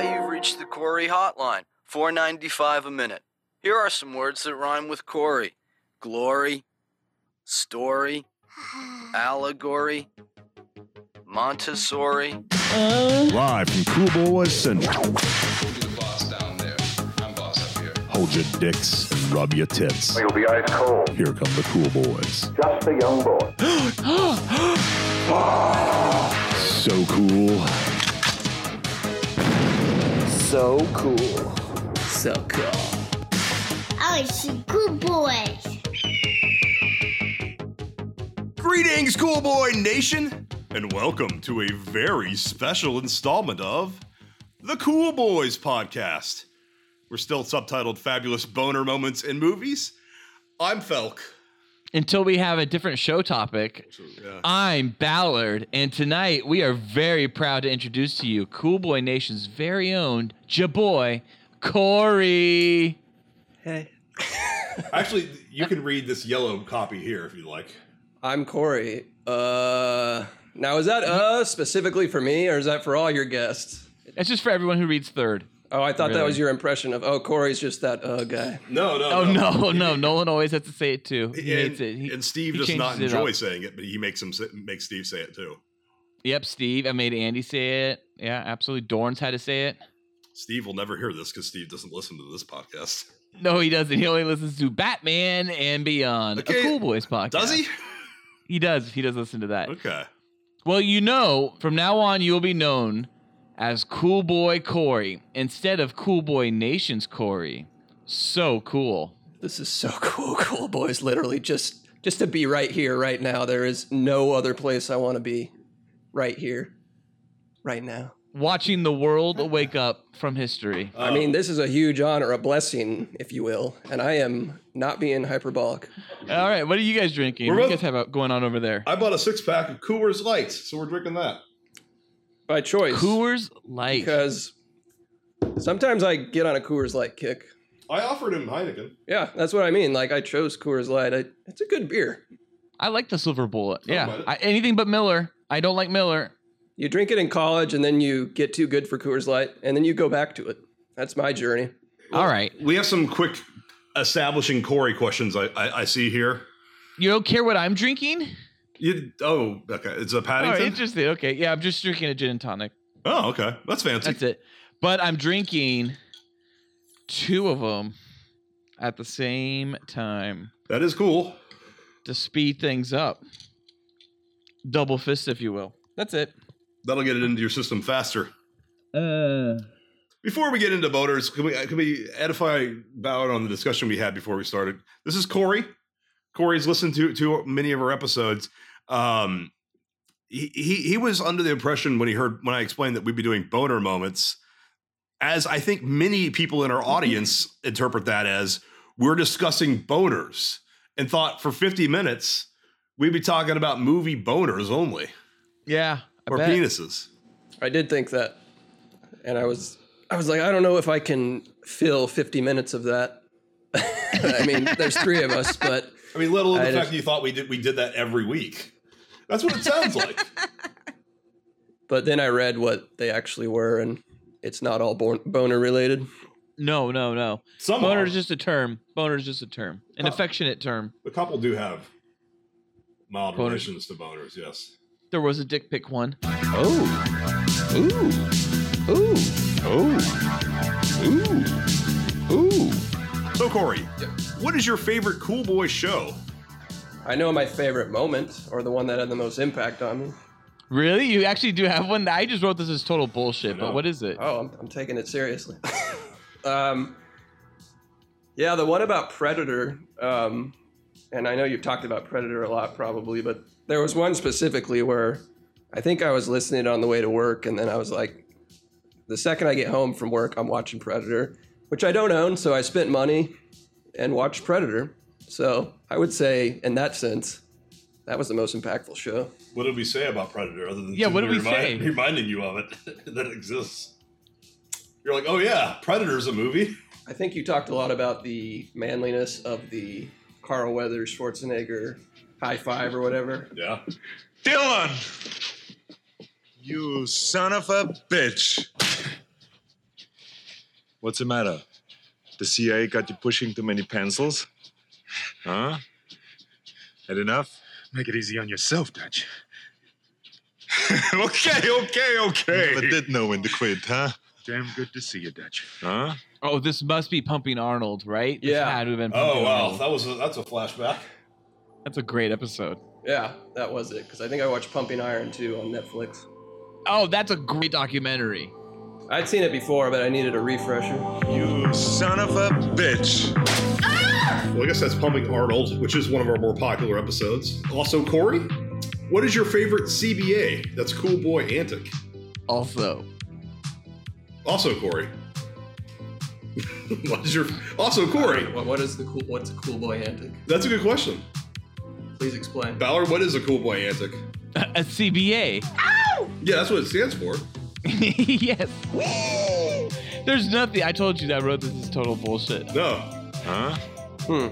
Hi, you've reached the Corey hotline. 495 a minute. Here are some words that rhyme with Corey. Glory, story, allegory, Montessori. Uh-huh. Live from Cool Boys Central. You're the boss down there. I'm boss up here. Hold your dicks and rub your tits. You'll be ice cold. Here come the Cool Boys. Just a young boy. So cool. So cool. So cool. Oh, I see good boys. Greetings, Cool Boy Nation, and welcome to a very special installment of the Cool Boys Podcast. We're still subtitled Fabulous Boner Moments in Movies. I'm Felk. Until we have a different show topic. I'm Ballard, and tonight we are very proud to introduce to you Cool Boy Nation's very own Jaboy Corey. Hey. Actually, you can read this yellow copy here if you'd like. I'm Corey. Uh, now is that uh specifically for me or is that for all your guests? That's just for everyone who reads third. Oh, I thought that was your impression of oh Corey's just that uh guy. No, no, Oh no, no, Nolan always has to say it too. He And, hates it. He- and Steve he does not changes it enjoy saying it, but he makes him say, makes Steve say it too. Yep, Steve. I made Andy say it. Yeah, absolutely. Dorn's had to say it. Steve will never hear this because Steve doesn't listen to this podcast. No, he doesn't. He only listens to Batman and Beyond, Okay. a Cool Boys podcast. Does he? He does. He does listen to that. Okay. Well, you know, from now on, you will be known as Cool Boy Corey instead of Cool Boy Nation's Corey. So cool. This is so cool, cool boys. Literally just just to be right here, right now. There is no other place I want to be. Right here, right now. Watching the world wake up from history. I mean, this is a huge honor, a blessing, if you will, and I am not being hyperbolic. All right, what are you guys drinking? We're what do you guys have going on over there? I bought a six pack of Coors Lights, so we're drinking that. By choice. Coors Light. because sometimes I get on a Coors Light kick. I offered him Heineken. Yeah, that's what I mean. Like I chose Coors Light. I, it's a good beer. I like the Silver Bullet. about Yeah. I, anything but Miller. I don't like Miller. You drink it in college, and then you get too good for Coors Light, and then you go back to it. That's my journey. All right, We have some quick establishing Corey questions I, I, I see here. you don't care what I'm drinking? You, oh, okay. It's a Oh, interesting. Okay, yeah, I'm just drinking a gin and tonic. Oh, okay. That's fancy. That's it. But I'm drinking two of them at the same time That is cool. to speed things up. Double fist, if you will. That's it. That'll get it into your system faster. Uh, Before we get into voters, can we can we edify Ballard on the discussion we had before we started? This is Corey. Corey's listened to to many of our episodes. Um, he, he he was under the impression when he heard when I explained that we'd be doing boner moments, as I think many people in our audience interpret that as we're discussing boners, and thought for 50 minutes we'd be talking about movie boners only yeah. I or bet. penises. I did think that, and I was, I was like, I don't know if I can fill 50 minutes of that. I mean, there's three of us, but I mean, let alone I the just- fact that you thought we did we did that every week. That's what it sounds like. but then I read what they actually were, and it's not all bon- boner related. No, no, no. Some Boner are. is just a term. Boner is just a term. An Huh. affectionate term. The couple do have mild Boners. relations to boners. Yes. There was a dick pic one. Oh, ooh, ooh, oh, ooh, ooh. So Corey, what is your favorite Cool Boy show? I know my favorite moment, or the one that had the most impact on me. Really? You actually do have one? I just wrote this as total bullshit, but what is it? Oh, I'm, I'm taking it seriously. um, yeah, the one about Predator, um, and I know you've talked about Predator a lot probably, but there was one specifically where I think I was listening on the way to work, and then I was like, the second I get home from work, I'm watching Predator, which I don't own, so I spent money and watched Predator. So I would say, in that sense, that was the most impactful show. What did we say about Predator other than Yeah, what did we say? reminding you of it that it exists? You're like, oh yeah, Predator's a movie. I think you talked a lot about the manliness of the Carl Weathers Schwarzenegger high five or whatever. Yeah. Dillon! You son of a bitch. What's the matter? The CIA got you pushing too many pencils? Huh? Had enough? Make it easy on yourself, Dutch. okay, okay, okay. But did know when to quit, huh? Damn good to see you, Dutch. Huh? Oh, this must be Pumping Arnold, right? This Yeah. had to have been oh, Pumping Oh wow, Arnold. that was a, that's a flashback. That's a great episode. Yeah, that was it. Because I think I watched Pumping Iron too on Netflix. Oh, that's a great documentary. I'd seen it before, but I needed a refresher. You son of a bitch. Well, I guess that's Pumping Arnold, which is one of our more popular episodes. Also, Corey, what is your favorite CBA? That's Cool Boy Antic. Also, Also, Corey. what is your also Corey? What, what is the cool? What's a cool boy antic? That's a good question. Please explain. Ballard, what is a Cool Boy Antic? a CBA. Oh! Yeah, that's what it stands for. yes. There's nothing. I told you that I wrote this is total bullshit. No. Huh? Hmm.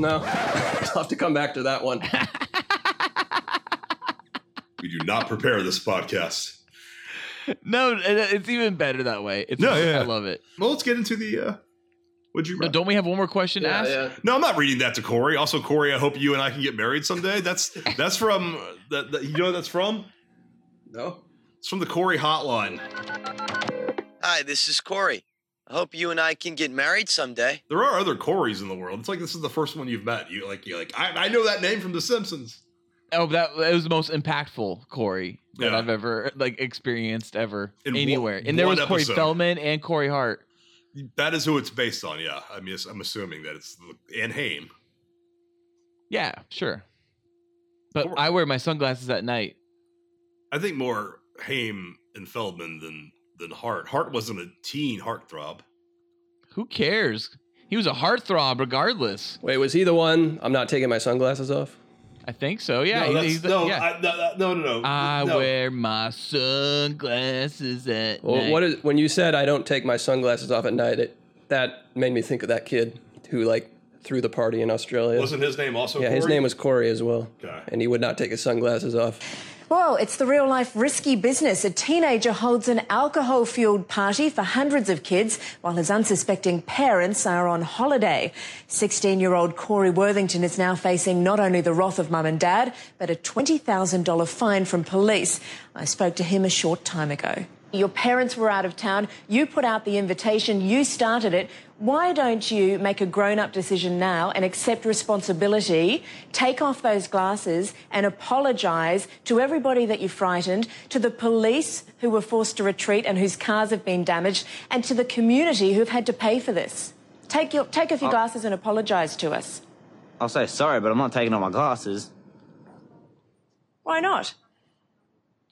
No, I'll have to come back to that one. We do not prepare this podcast. No, it's even better that way. It's No, yeah. I love it. Well, let's get into the. uh Would you? No, don't we have one more question to ask? yeah. No, I'm not reading that to Corey. Also, Corey, I hope you and I can get married someday. That's that's from that. that- You know what that's from? No. It's from the Corey Hotline. Hi, this is Corey. I hope you and I can get married someday. There are other Corys in the world. It's like this is the first one you've met. You like you like I, I know that name from The Simpsons. Oh, that, that was the most impactful Corey that Yeah. I've ever like experienced ever In one- anywhere. and there was Corey episode. Feldman and Corey Hart. That is who it's based on. Yeah, I mean, I'm assuming that it's and Haim. Yeah, sure. But I wear my sunglasses at night. I think more Haim and Feldman than than Hart. Hart wasn't a teen heartthrob. Who cares? He was a heartthrob regardless. Wait, was he the one? I'm not taking my sunglasses off. I think so. Yeah. no, he- that's, he's the- no, yeah. I, no, no, no, no. I no. wear my sunglasses at Well, night. what is when you said I don't take my sunglasses off at night? It that made me think of that kid who like threw the party in Australia. Wasn't his name also? yeah, his name was Corey as well, Okay. and he would not take his sunglasses off. Well, it's the real life risky business. A teenager holds an alcohol fueled party for hundreds of kids while his unsuspecting parents are on holiday. 16 year old Corey Worthington is now facing not only the wrath of mum and dad, but a $20,000 fine from police. I spoke to him a short time ago. Your parents were out of town. You put out the invitation. You started it. Why don't you make a grown up decision now and accept responsibility, take off those glasses and apologise to everybody that you frightened, to the police who were forced to retreat and whose cars have been damaged, and to the community who've had to pay for this? Take, your, take off your glasses and apologise to us. I'll say sorry, but I'm not taking off my glasses Why not?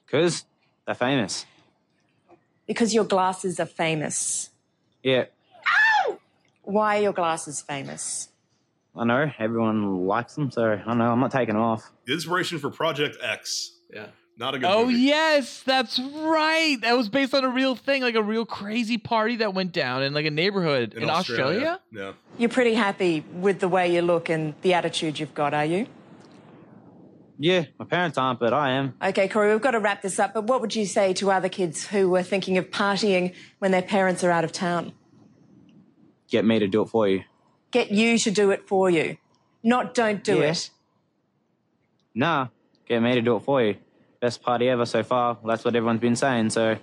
because they're famous. Because your glasses are famous. Yeah, Why are your glasses famous? I know everyone likes them, so I know I'm not taking them off. The inspiration for Project X. Yeah. Not a good Oh movie. yes, that's right. That was based on a real thing, like a real crazy party that went down in like a neighborhood in, Australia. Yeah. You're pretty happy with the way you look and the attitude you've got, are you? Yeah, my parents aren't, but I am. Okay, Corey, we've got to wrap this up, but what would you say to other kids who were thinking of partying when their parents are out of town? Get me to do it for you. Get you to do it for you, not don't do Yeah. it. Nah, get me to do it for you. Best party ever so far. That's what everyone's been saying. So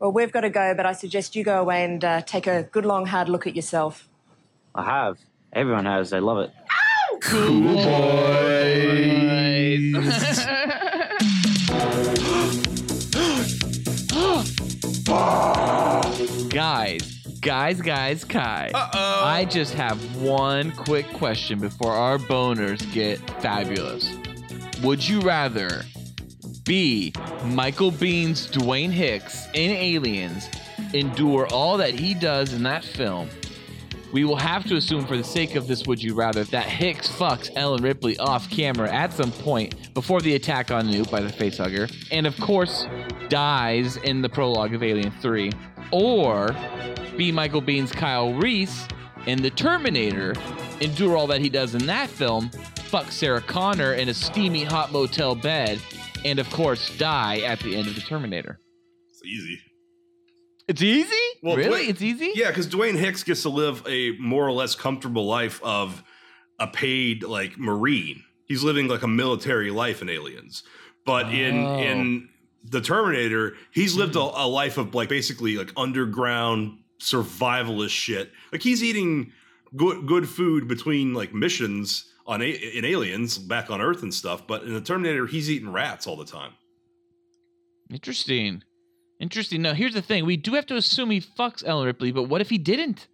Well, we've got to go, but I suggest you go away and uh, take a good long hard look at yourself. I have. Everyone has. They love it. Cool guys, guys, guys, guys. Uh-oh. I just have one quick question before our boners get fabulous. Would you rather be Michael Biehn's Dwayne Hicks in Aliens, endure all that he does in that film? We will have to assume, for the sake of this Would You Rather, that Hicks fucks Ellen Ripley off camera at some point before the attack on Newt by the facehugger, and of course, dies in the prologue of Alien 3. Or be Michael Biehn's Kyle Reese in The Terminator, endure all that he does in that film, fuck Sarah Connor in a steamy hot motel bed, and of course, die at the end of The Terminator. It's easy. It's easy. Well, really, Dwayne- it's easy. Yeah, because Dwayne Hicks gets to live a more or less comfortable life of a paid like Marine. He's living like a military life in Aliens. But in Oh. in the Terminator, he's lived hmm. a, a life of like basically like underground survivalist shit. Like he's eating good good food between like missions on a, in Aliens back on Earth and stuff. But in the Terminator, he's eating rats all the time. Interesting. Interesting. Now, here's the thing: we do have to assume he fucks Ellen Ripley, but what if he didn't?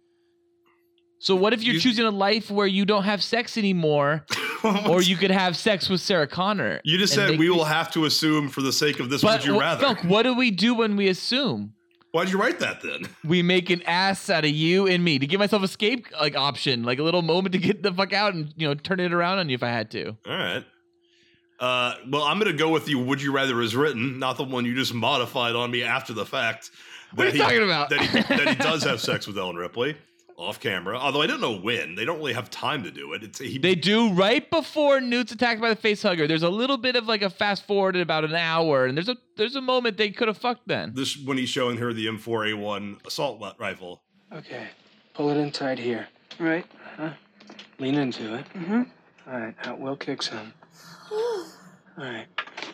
So what if you're choosing a life where you don't have sex anymore, or you could have sex with Sarah Connor? You just said we will have to assume for the sake of this. But would you rather? Felk, what do we do when we assume? Why'd you write that then? We make an ass out of you and me to give myself a escape like option, like a little moment to get the fuck out and you know turn it around on you if I had to. All right. Uh, well, I'm going to go with you. Would you rather as written, not the one you just modified on me after the fact. What are that you talking about? That he, that he does have sex with Ellen Ripley off camera. Although I don't know when. They don't really have time to do it. It's he, They do right before Newt's attacked by the face hugger. There's a little bit of like a fast forward at about an hour, and there's a there's a moment they could have fucked then. this when he's showing her the M4A1 assault rifle. Okay, pull it in tight here. Right. Huh? Lean into it. Mm-hmm. All right, out will kick some. All right.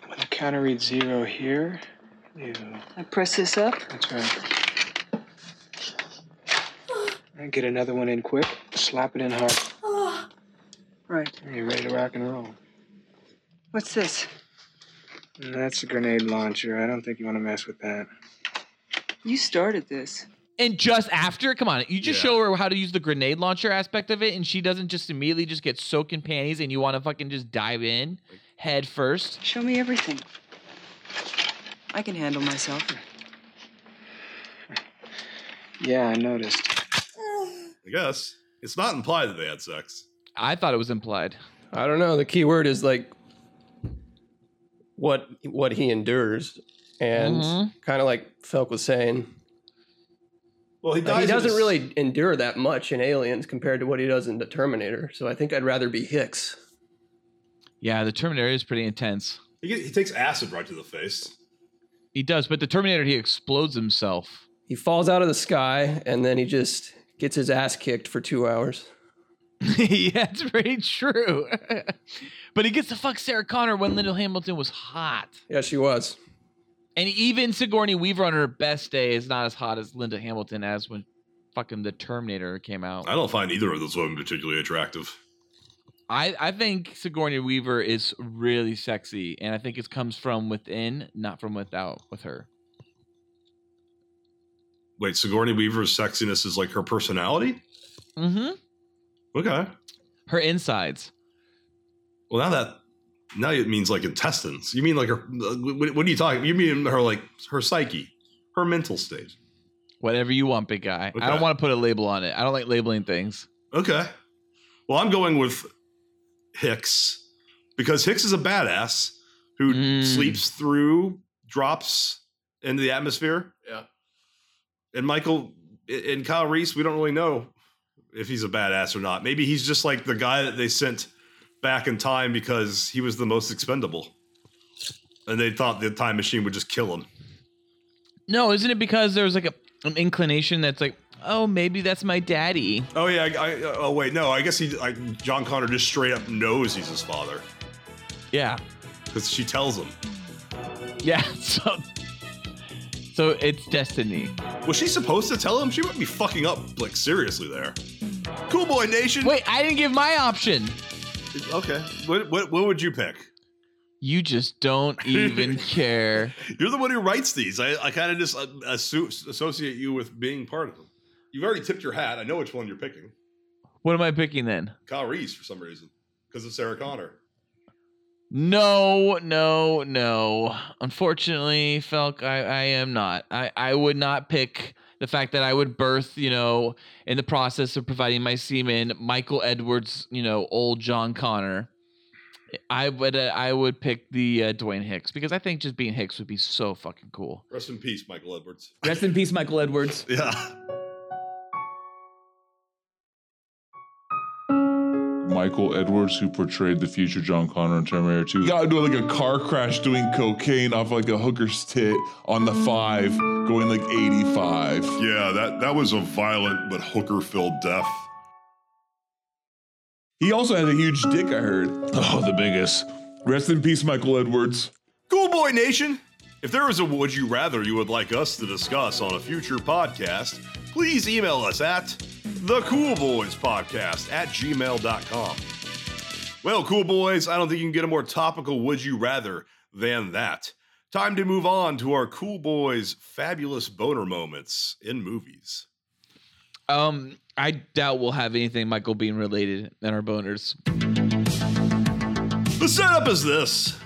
When the counter reads zero here, you. I press this up. That's right. And get another one in quick. Slap it in hard. Right. And you're ready to rock and roll. What's this? That's a grenade launcher. I don't think you want to mess with that. You started this. And just after, come on, you just Yeah. show her how to use the grenade launcher aspect of it, and she doesn't just immediately just get soaked in panties, and you want to fucking just dive in head first. Show me everything. I can handle myself. Yeah, I noticed. I guess it's not implied that they had sex. I thought it was implied. I don't know. The key word is like what what he endures, and Mhm. kind of like Felk was saying. Well, he uh, he doesn't his- really endure that much in Aliens compared to what he does in the Terminator. So I think I'd rather be Hicks. Yeah, the Terminator is pretty intense. He, get- he takes acid right to the face. He does, but the Terminator he explodes himself. He falls out of the sky and then he just gets his ass kicked for two hours. yeah, that's very true. but he gets to fuck Sarah Connor when Linda Hamilton was hot. Yeah, she was. And even Sigourney Weaver on her best day is not as hot as Linda Hamilton as when fucking the Terminator came out. I don't find either of those women particularly attractive. I, I think Sigourney Weaver is really sexy, and I think it comes from within, not from without with her. Wait, Sigourney Weaver's sexiness is like her personality? Mm-hmm. Okay. Her insides. Well, now that now it means like intestines. You mean like her? What, what are you talking? You mean her like her psyche, her mental state? Whatever you want, big guy. I don't want to put a label on it. I don't like labeling things. Okay. Well, I'm going with Hicks because Hicks is a badass who Mm. sleeps through drops into the atmosphere. Yeah. And Michael and Kyle Reese, we don't really know if he's a badass or not. Maybe he's just like the guy that they sent back in time because he was the most expendable. And they thought the time machine would just kill him. No, isn't it because there's like a, an inclination that's like, oh, maybe that's my daddy. Oh yeah, I, I, oh wait, no, I guess he like John Connor just straight up knows he's his father Yeah. because she tells him. Yeah. So, so it's destiny. Was she supposed to tell him? She might be fucking up like seriously there. Cool boy nation. Wait, I didn't give my option. Okay. What what, what would you pick? You just don't even care. You're the one who writes these. I, I kind of just uh, assu- associate you with being part of them. You've already tipped your hat. I know which one you're picking. What am I picking then? Kyle Reese for some reason because of Sarah Connor. No, no, no. Unfortunately, Felk, I, I am not. I, I would not pick the fact that I would birth, you know, in the process of providing my semen, Michael Edwards, you know, old John Connor. I would uh, I would pick the uh, Dwayne Hicks because I think just being Hicks would be so fucking cool. Rest in peace, Michael Edwards. Rest in peace, Michael Edwards. Yeah. Michael Edwards, who portrayed the future John Connor in Terminator 2, got into like a car crash doing cocaine off like a hooker's tit on the five, going like 85. Yeah, that that was a violent but hooker-filled death. He also had a huge dick, I heard. Oh, the biggest. Rest in peace, Michael Edwards. Cool Boy Nation! If there is a would you rather you would like us to discuss on a future podcast, please email us at thecoolboyspodcast at gmail.com. Well, cool boys, I don't think you can get a more topical would you rather than that. Time to move on to our cool boys' fabulous boner moments in movies. Um, I doubt we'll have anything Michael Biehn related in our boners. The setup is this.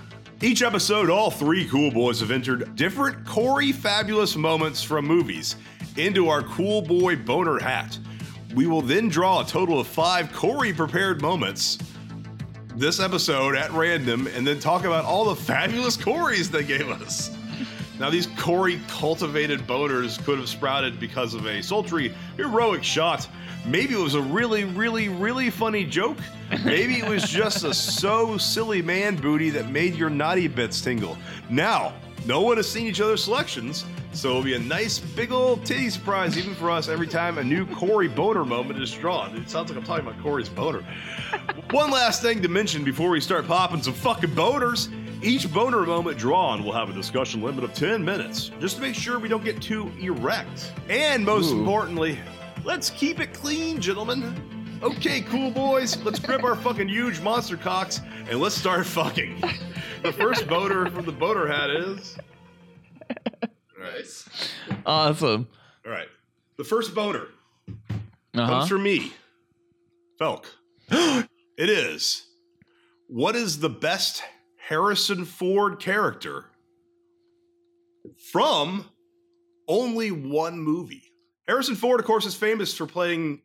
Each episode, all three cool boys have entered different Corey fabulous moments from movies into our cool boy boner hat. We will then draw a total of five Corey prepared moments this episode at random and then talk about all the fabulous Corys they gave us. Now, these Corey cultivated boners could have sprouted because of a sultry, heroic shot. Maybe it was a really, really, really funny joke. Maybe it was just a so silly man booty that made your naughty bits tingle. Now, no one has seen each other's selections, so it'll be a nice big old titty surprise even for us every time a new Corey boner moment is drawn. It sounds like I'm talking about Corey's boner. One last thing to mention before we start popping some fucking boners. Each boner moment drawn will have a discussion limit of 10 minutes, just to make sure we don't get too erect. And most Ooh. importantly, let's keep it clean, gentlemen. Okay, cool boys, let's grip our fucking huge monster cocks and let's start fucking. The first boner from the boner hat is. Nice. Awesome. All right. The first boner Uh-huh. comes from me, Felk. it is. What is the best Harrison Ford character from only one movie? Harrison Ford, of course, is famous for playing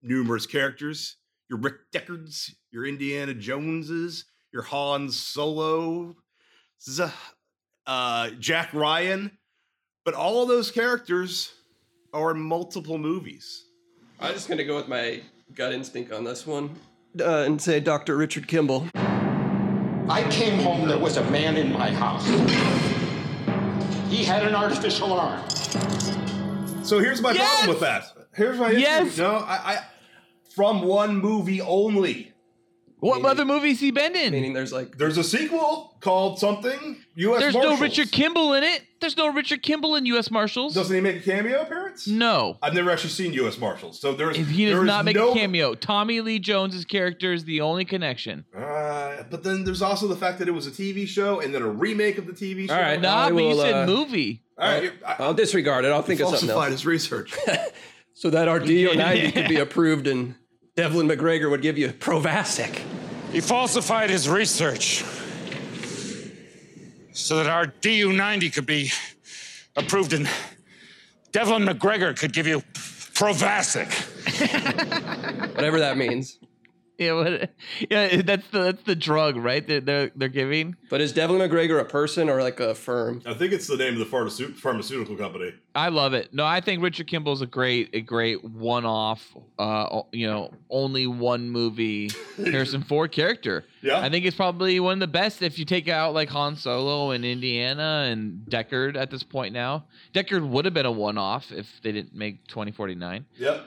numerous characters. Your Rick Deckards, your Indiana Joneses, your Han Solo, uh, Jack Ryan. But all of those characters are in multiple movies. I'm just gonna go with my gut instinct on this one uh, and say Dr. Richard Kimball. I came home, there was a man in my house. He had an artificial arm. So here's my problem with that. Here's my issue. Yes. No, I, I from one movie only. What other movies he been in? Meaning there's like There's a sequel called something U.S. There's Marshals. no Richard Kimball in it. There's no Richard Kimball in U.S. Marshals. Doesn't he make a cameo appearance? No. I've never actually seen U.S. Marshals, so there's He does is not make no, a cameo. Tommy Lee Jones's character is the only connection. Uh, but then there's also the fact that it was a TV show and then a remake of the TV show. All right, Nah, I but you will, said uh, movie. All right, I'll, I'll disregard it. I'll think of something falsified else. his research. So that our DO90 could be approved and Devlin MacGregor would give you Provasic. He falsified his research so that our DU90 could be approved and Devlin MacGregor could give you Provasic. Whatever that means. Yeah, what, yeah, that's the that's the drug, right? They're they're, they're giving. But is Devlin MacGregor a person or like a firm? I think it's the name of the pharmaceut- pharmaceutical company. I love it. No, I think Richard Kimball's a great a great one off. Uh, you know, only one movie Harrison Ford character. Yeah. I think it's probably one of the best if you take out like Han Solo and Indiana and Deckard at this point now. Deckard would have been a one off if they didn't make 2049. Yep.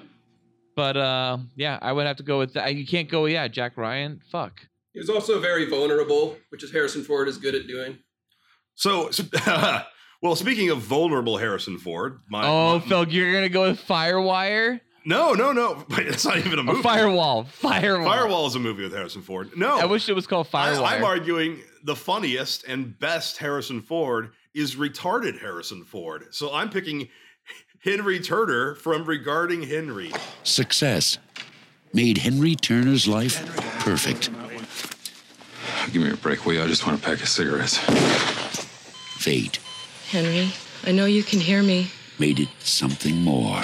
But uh, yeah, I would have to go with that. You can't go, yeah, Jack Ryan. Fuck. He was also very vulnerable, which is Harrison Ford is good at doing. So, well, speaking of vulnerable Harrison Ford, my Oh, Phil, you're gonna go with Firewire? no, no, no, it's not even a Oh, movie. Firewall. Firewall. Firewall is a movie with Harrison Ford. No, I wish it was called I, Firewire. I'm arguing the funniest and best Harrison Ford is retarded Harrison Ford. So I'm picking Henry Turner from Regarding Henry. Success made Henry Turner's life perfect. Give me a break, will you? I just want a pack of cigarettes. Fate Henry, I know you can hear me. made it something more.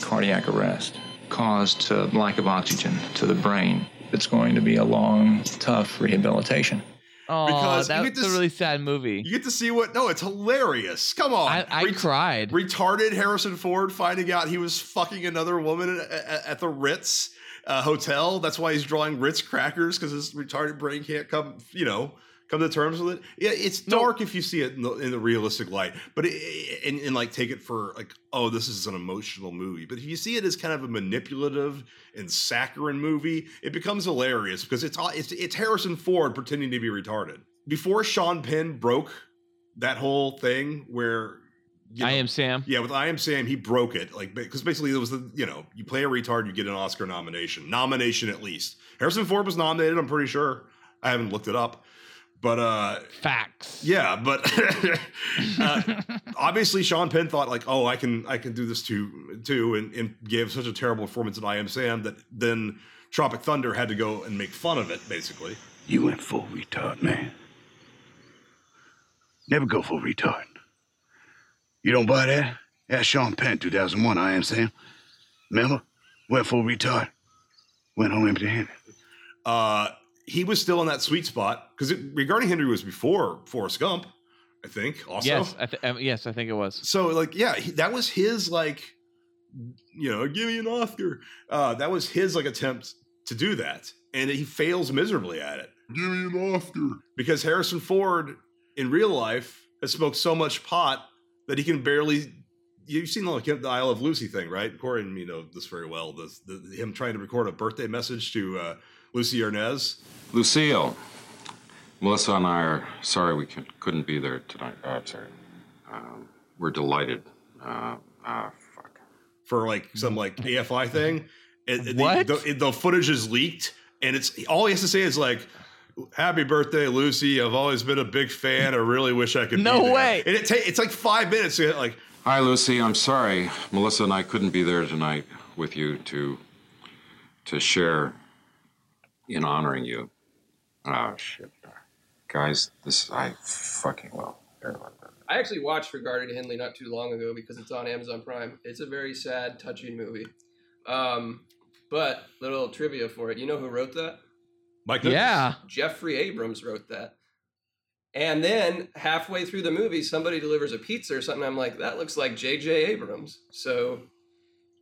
cardiac arrest caused to lack of oxygen to the brain. It's going to be a long, tough rehabilitation. Oh, Because you that's get to really sad movie. You get to see what? No, it's hilarious. Come on, I, I cried. retarded Harrison Ford finding out he was fucking another woman at, at, at the Ritz. uh, hotel. That's why he's drawing Ritz crackers because his retarded brain can't come, you know, come to terms with it. Yeah, it's dark if you see it in the, in the realistic light, but it, and, and like take it for like, oh, this is an emotional movie. But if you see it as kind of a manipulative and saccharine movie, it becomes hilarious because it's all- it's it's Harrison Ford pretending to be retarded. Before Sean Penn broke that whole thing where you I am Sam. yeah, with I Am Sam, he broke it. Like, because basically it was the, you know, you play a retard, you get an Oscar nomination. Nomination at least. Harrison Ford was nominated, I'm pretty sure. I haven't looked it up. But, uh, facts. Yeah, but uh, obviously Sean Penn thought, like, oh, I can, I can do this too, too, and, and gave such a terrible performance in I Am Sam that then Tropic Thunder had to go and make fun of it, basically. You went full retard, man. Never go full retard. You don't buy that? Ask Sean Penn, 2001, I am Sam. Remember? Went full retard. Went home empty handed. uh, he was still in that sweet spot because regarding Henry was before Forrest Gump, I think. Also, Yes, I th- um, yes, I think it was. so like yeah, he, that was his like, you know, give me an Oscar. Uh, that was his like attempt to do that, and he fails miserably at it. Give me an Oscar because Harrison Ford in real life has smoked so much pot that he can barely. You've seen like the I Love Lucy thing, right? Corey and me know this very well. The, the, him trying to record a birthday message to uh, Lucy Arnaz. Lucille, Melissa and I are sorry we can, couldn't be there tonight. Oh, I'm sorry. Um, we're delighted. Uh, uh, for like some like AFI thing. And, and What? The, the, the footage is leaked, and it's all he has to say is like, "Happy birthday, Lucy! I've always been a big fan. I really wish I could." No be there." way. And it ta- it's like five minutes. to get, Like, Hi, Lucy. I'm sorry. Melissa and I couldn't be there tonight with you to to share in honoring you. Oh shit, guys. This I fucking well. I actually watched Regarding Henley not too long ago because it's on Amazon Prime. It's a very sad, touching movie. Um, but little trivia for it. You know who wrote that? Mike. Yeah. Jeffrey Abrams wrote that. And then halfway through the movie, somebody delivers a pizza or something. I'm like, that looks like J.J. Abrams. So,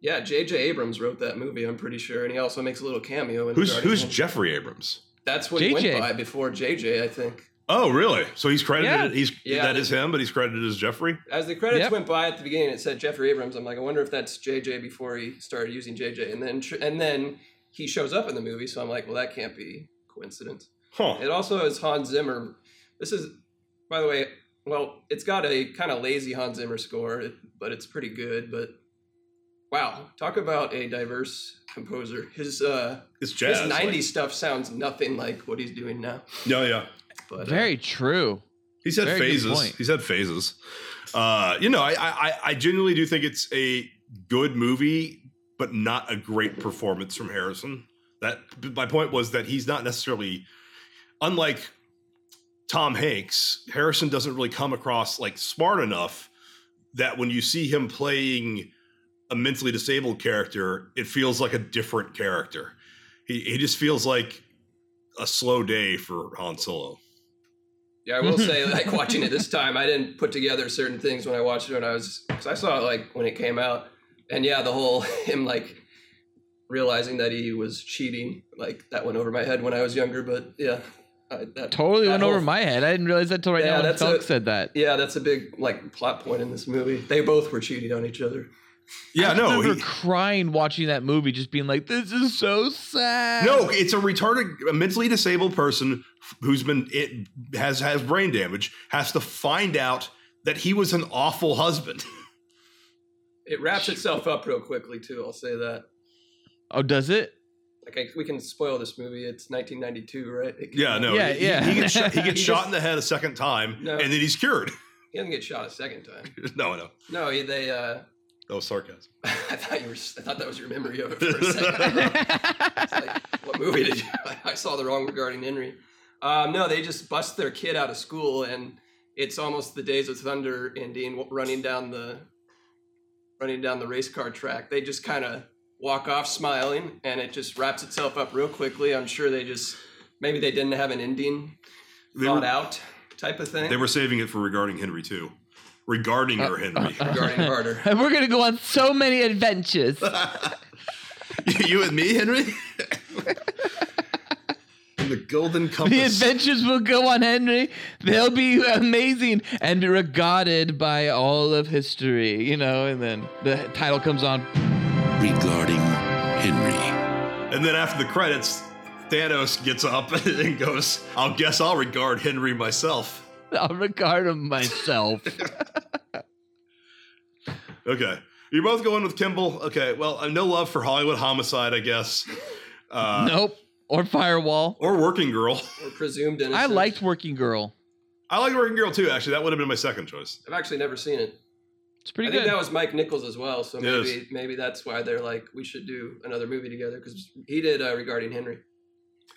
yeah, J.J. Abrams wrote that movie. I'm pretty sure, and he also makes a little cameo. In who's who's Henley. Jeffrey Abrams? That's what he JJ. went by before J.J. I think. Oh, really? So he's credited. Yeah. He's Yeah. that is him, but he's credited as Jeffrey. As the credits Yep. went by at the beginning, it said Jeffrey Abrams. I'm like, I wonder if that's JJ before he started using JJ, and then and then he shows up in the movie. So I'm like, well, that can't be coincidence. Huh. It also is Hans Zimmer. This is, by the way, well, it's got a kind of lazy Hans Zimmer score, but it's pretty good. But wow, talk about a diverse composer. His uh, It's jazz. his like- '90s stuff sounds nothing like what he's doing now. Yeah, yeah. But uh, Very true. He's had Very phases. point. He's had phases. Uh, you know, I, I I genuinely do think it's a good movie, but not a great performance from Harrison. That my point was that he's not necessarily unlike Tom Hanks. Harrison doesn't really come across like smart enough that when you see him playing a mentally disabled character, it feels like a different character. He he just feels like a slow day for Han Solo. Yeah, I will say, like watching it this time, I didn't put together certain things when I watched it when I was because I saw it like when it came out, and yeah, the whole him like realizing that he was cheating, like that went over my head when I was younger. But yeah, I, that Totally that went whole- over my head. I didn't realize that until right Yeah, now when that's Felk said that. Yeah, that's a big like plot point in this movie. They both were cheating on each other. Yeah, I no, remember he- crying watching that movie, just being like, "This is so sad." No, it's a retarded, a mentally disabled person who's been it has has brain damage has to find out that he was an awful husband. It wraps itself up real quickly too. I'll say that. Oh, does it? Like I, we can spoil this movie. It's 1992, right? It Yeah, no, Yeah, he, yeah. He, gets shot, he gets He shot just- in the head a second time, No. and then he's cured. He doesn't get shot a second time. no, no, No, they. uh that was sarcasm. I thought you were. I thought that was your memory of it for a second. It's like, what movie did you? I saw the wrong regarding Henry. Um, no, they just bust their kid out of school, and it's almost the Days of Thunder ending, running down the, running down the race car track. They just kind of walk off smiling, and it just wraps itself up real quickly. I'm sure they just maybe they didn't have an ending They thought were- out type of thing. They were saving it for regarding Henry too, regarding uh, her Henry. Uh, uh, regarding Harder. And we're gonna go on so many adventures. you and me, Henry. the Golden Compass. The adventures will go on, Henry. They'll be amazing and regarded by all of history, you know, and then the title comes on. Regarding Henry. And then after the credits, Thanos gets up and goes, I'll guess I'll regard Henry myself. I'll regard him myself. Okay. You're both going with Kimball. Okay. Well, uh, no love for Hollywood Homicide, I guess. Uh, nope. Or Firewall. Or Working Girl. Or presumed innocent. I liked Working Girl. I like Working Girl too, actually. That would have been my second choice. I've actually never seen it. It's pretty good. I think that was Mike Nichols as well, so maybe maybe that's why they're like we should do another movie together because he did uh, regarding Henry.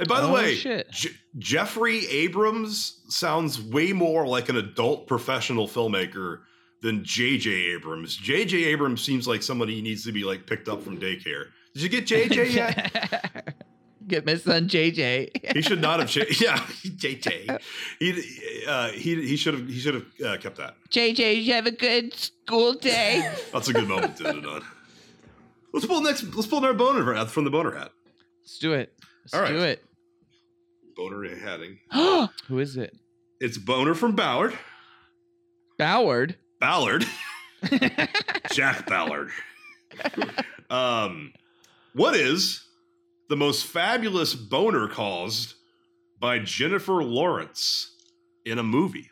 And by the Oh, way. Je- Jeffrey Abrams sounds way more like an adult professional filmmaker than J.J. Abrams. J.J. Abrams seems like somebody who needs to be like picked up from daycare. Did you get J.J. yet? Get my son JJ. he should not have. Yeah, J.J. He uh, he he should have he should have uh, kept that. JJ, you have a good school day? That's a good moment to end it on. Let's pull next. Let's pull our boner hat from the boner hat. Let's do it. Let's All right. do it. Boner hatting. Who is it? It's boner from Ballard. Ballard. Ballard. Jack Ballard. um, what is the most fabulous boner caused by Jennifer Lawrence in a movie?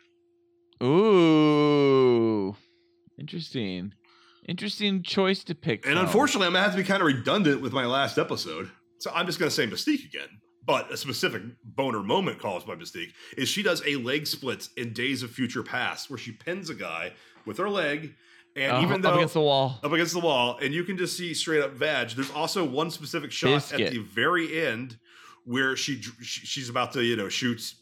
Ooh. Interesting. Interesting choice to pick. And from. unfortunately, I'm gonna have to be kind of redundant with my last episode, so I'm just gonna say Mystique again. But a specific boner moment caused by Mystique is she does a leg split in Days of Future Past, where she pins a guy with her leg, and Uh, even though up against the wall. up against the wall, and you can just see straight up vag. There's also one specific shot Biscuit. at the very end where she she- she's about to you know shoot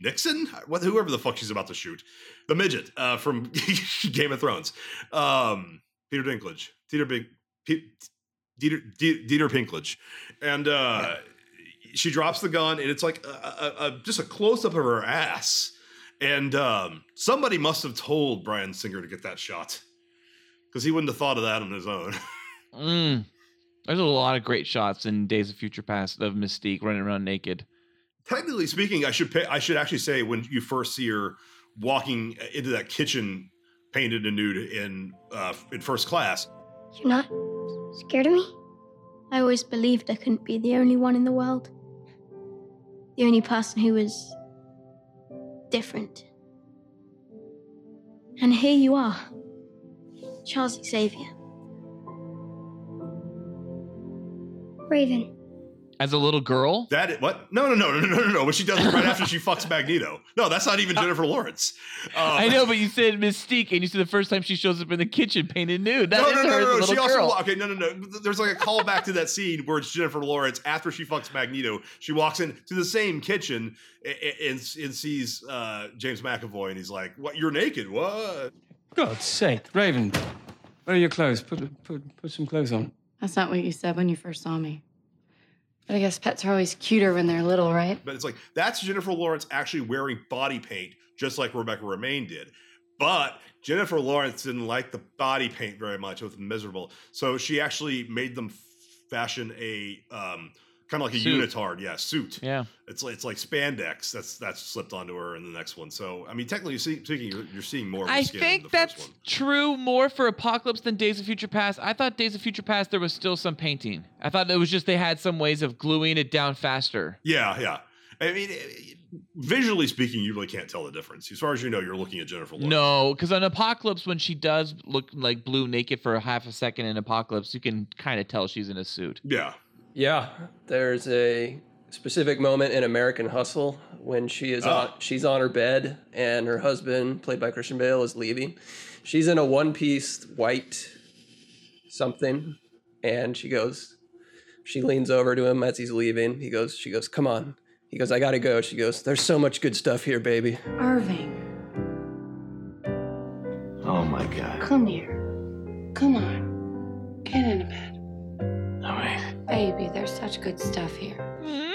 Nixon, what whoever the fuck she's about to shoot, the midget uh, from Game of Thrones, um, Peter Dinklage, Peter Big, Pe- Dieter, Dieter Pinklage, and uh, she drops the gun, and it's like a, a, a, just a close up of her ass. And um, somebody must have told Bryan Singer to get that shot because he wouldn't have thought of that on his own. Mm. There's a lot of great shots in Days of Future Past of Mystique running around naked. Technically speaking, I should pay, I should actually say when you first see her walking into that kitchen painted and nude in uh, in first class. You're not scared of me? I always believed I couldn't be the only one in the world. The only person who was different. And here you are, Charles Xavier. Raven. As a little girl? That is, what? No, no, no, no, no, no, no. But she does it right after she fucks Magneto. No, that's not even Jennifer Lawrence. Um, I know, but you said Mystique, and you said the first time she shows up in the kitchen painted nude. That no, is no, no, as no, no. little She girl. also okay. No, no, no. There's like a callback to that scene where it's Jennifer Lawrence after she fucks Magneto. She walks into the same kitchen and, and, and sees uh, James McAvoy, and he's like, "What? You're naked? What?" God's sake, Raven, where are your clothes? Put, put, put some clothes on. That's not what you said when you first saw me. But I guess pets are always cuter when they're little, right? But it's like that's Jennifer Lawrence actually wearing body paint, just like Rebecca Romijn did. But Jennifer Lawrence didn't like the body paint very much; it was miserable. So she actually made them fashion a um, kind of like a Suit. unitard, yeah, suit. Yeah. It's like it's like spandex that's that's slipped onto her in the next one. So I mean, technically see- speaking, you're, you're seeing more. Of I the skin in think the that's true more for Apocalypse than Days of Future Past. I thought Days of Future Past there was still some painting. I thought it was just they had some ways of gluing it down faster. Yeah, yeah. I mean, visually speaking, you really can't tell the difference. As far as you know, you're looking at Jennifer Lawrence. No, because on Apocalypse, when she does look like blue naked for a half a second in Apocalypse, you can kind of tell she's in a suit. Yeah. Yeah, there's a specific moment in American Hustle when she is ah. on Oh. she's on her bed and her husband, played by Christian Bale, is leaving. She's in a one-piece white something, and she goes, she leans over to him as he's leaving. He goes, she goes, "Come on." He goes, "I gotta go." She goes, "There's so much good stuff here, baby." Irving, Oh my god. come here. Come on. Get into bed. All right. Baby, there's such good stuff here. Mm-hmm.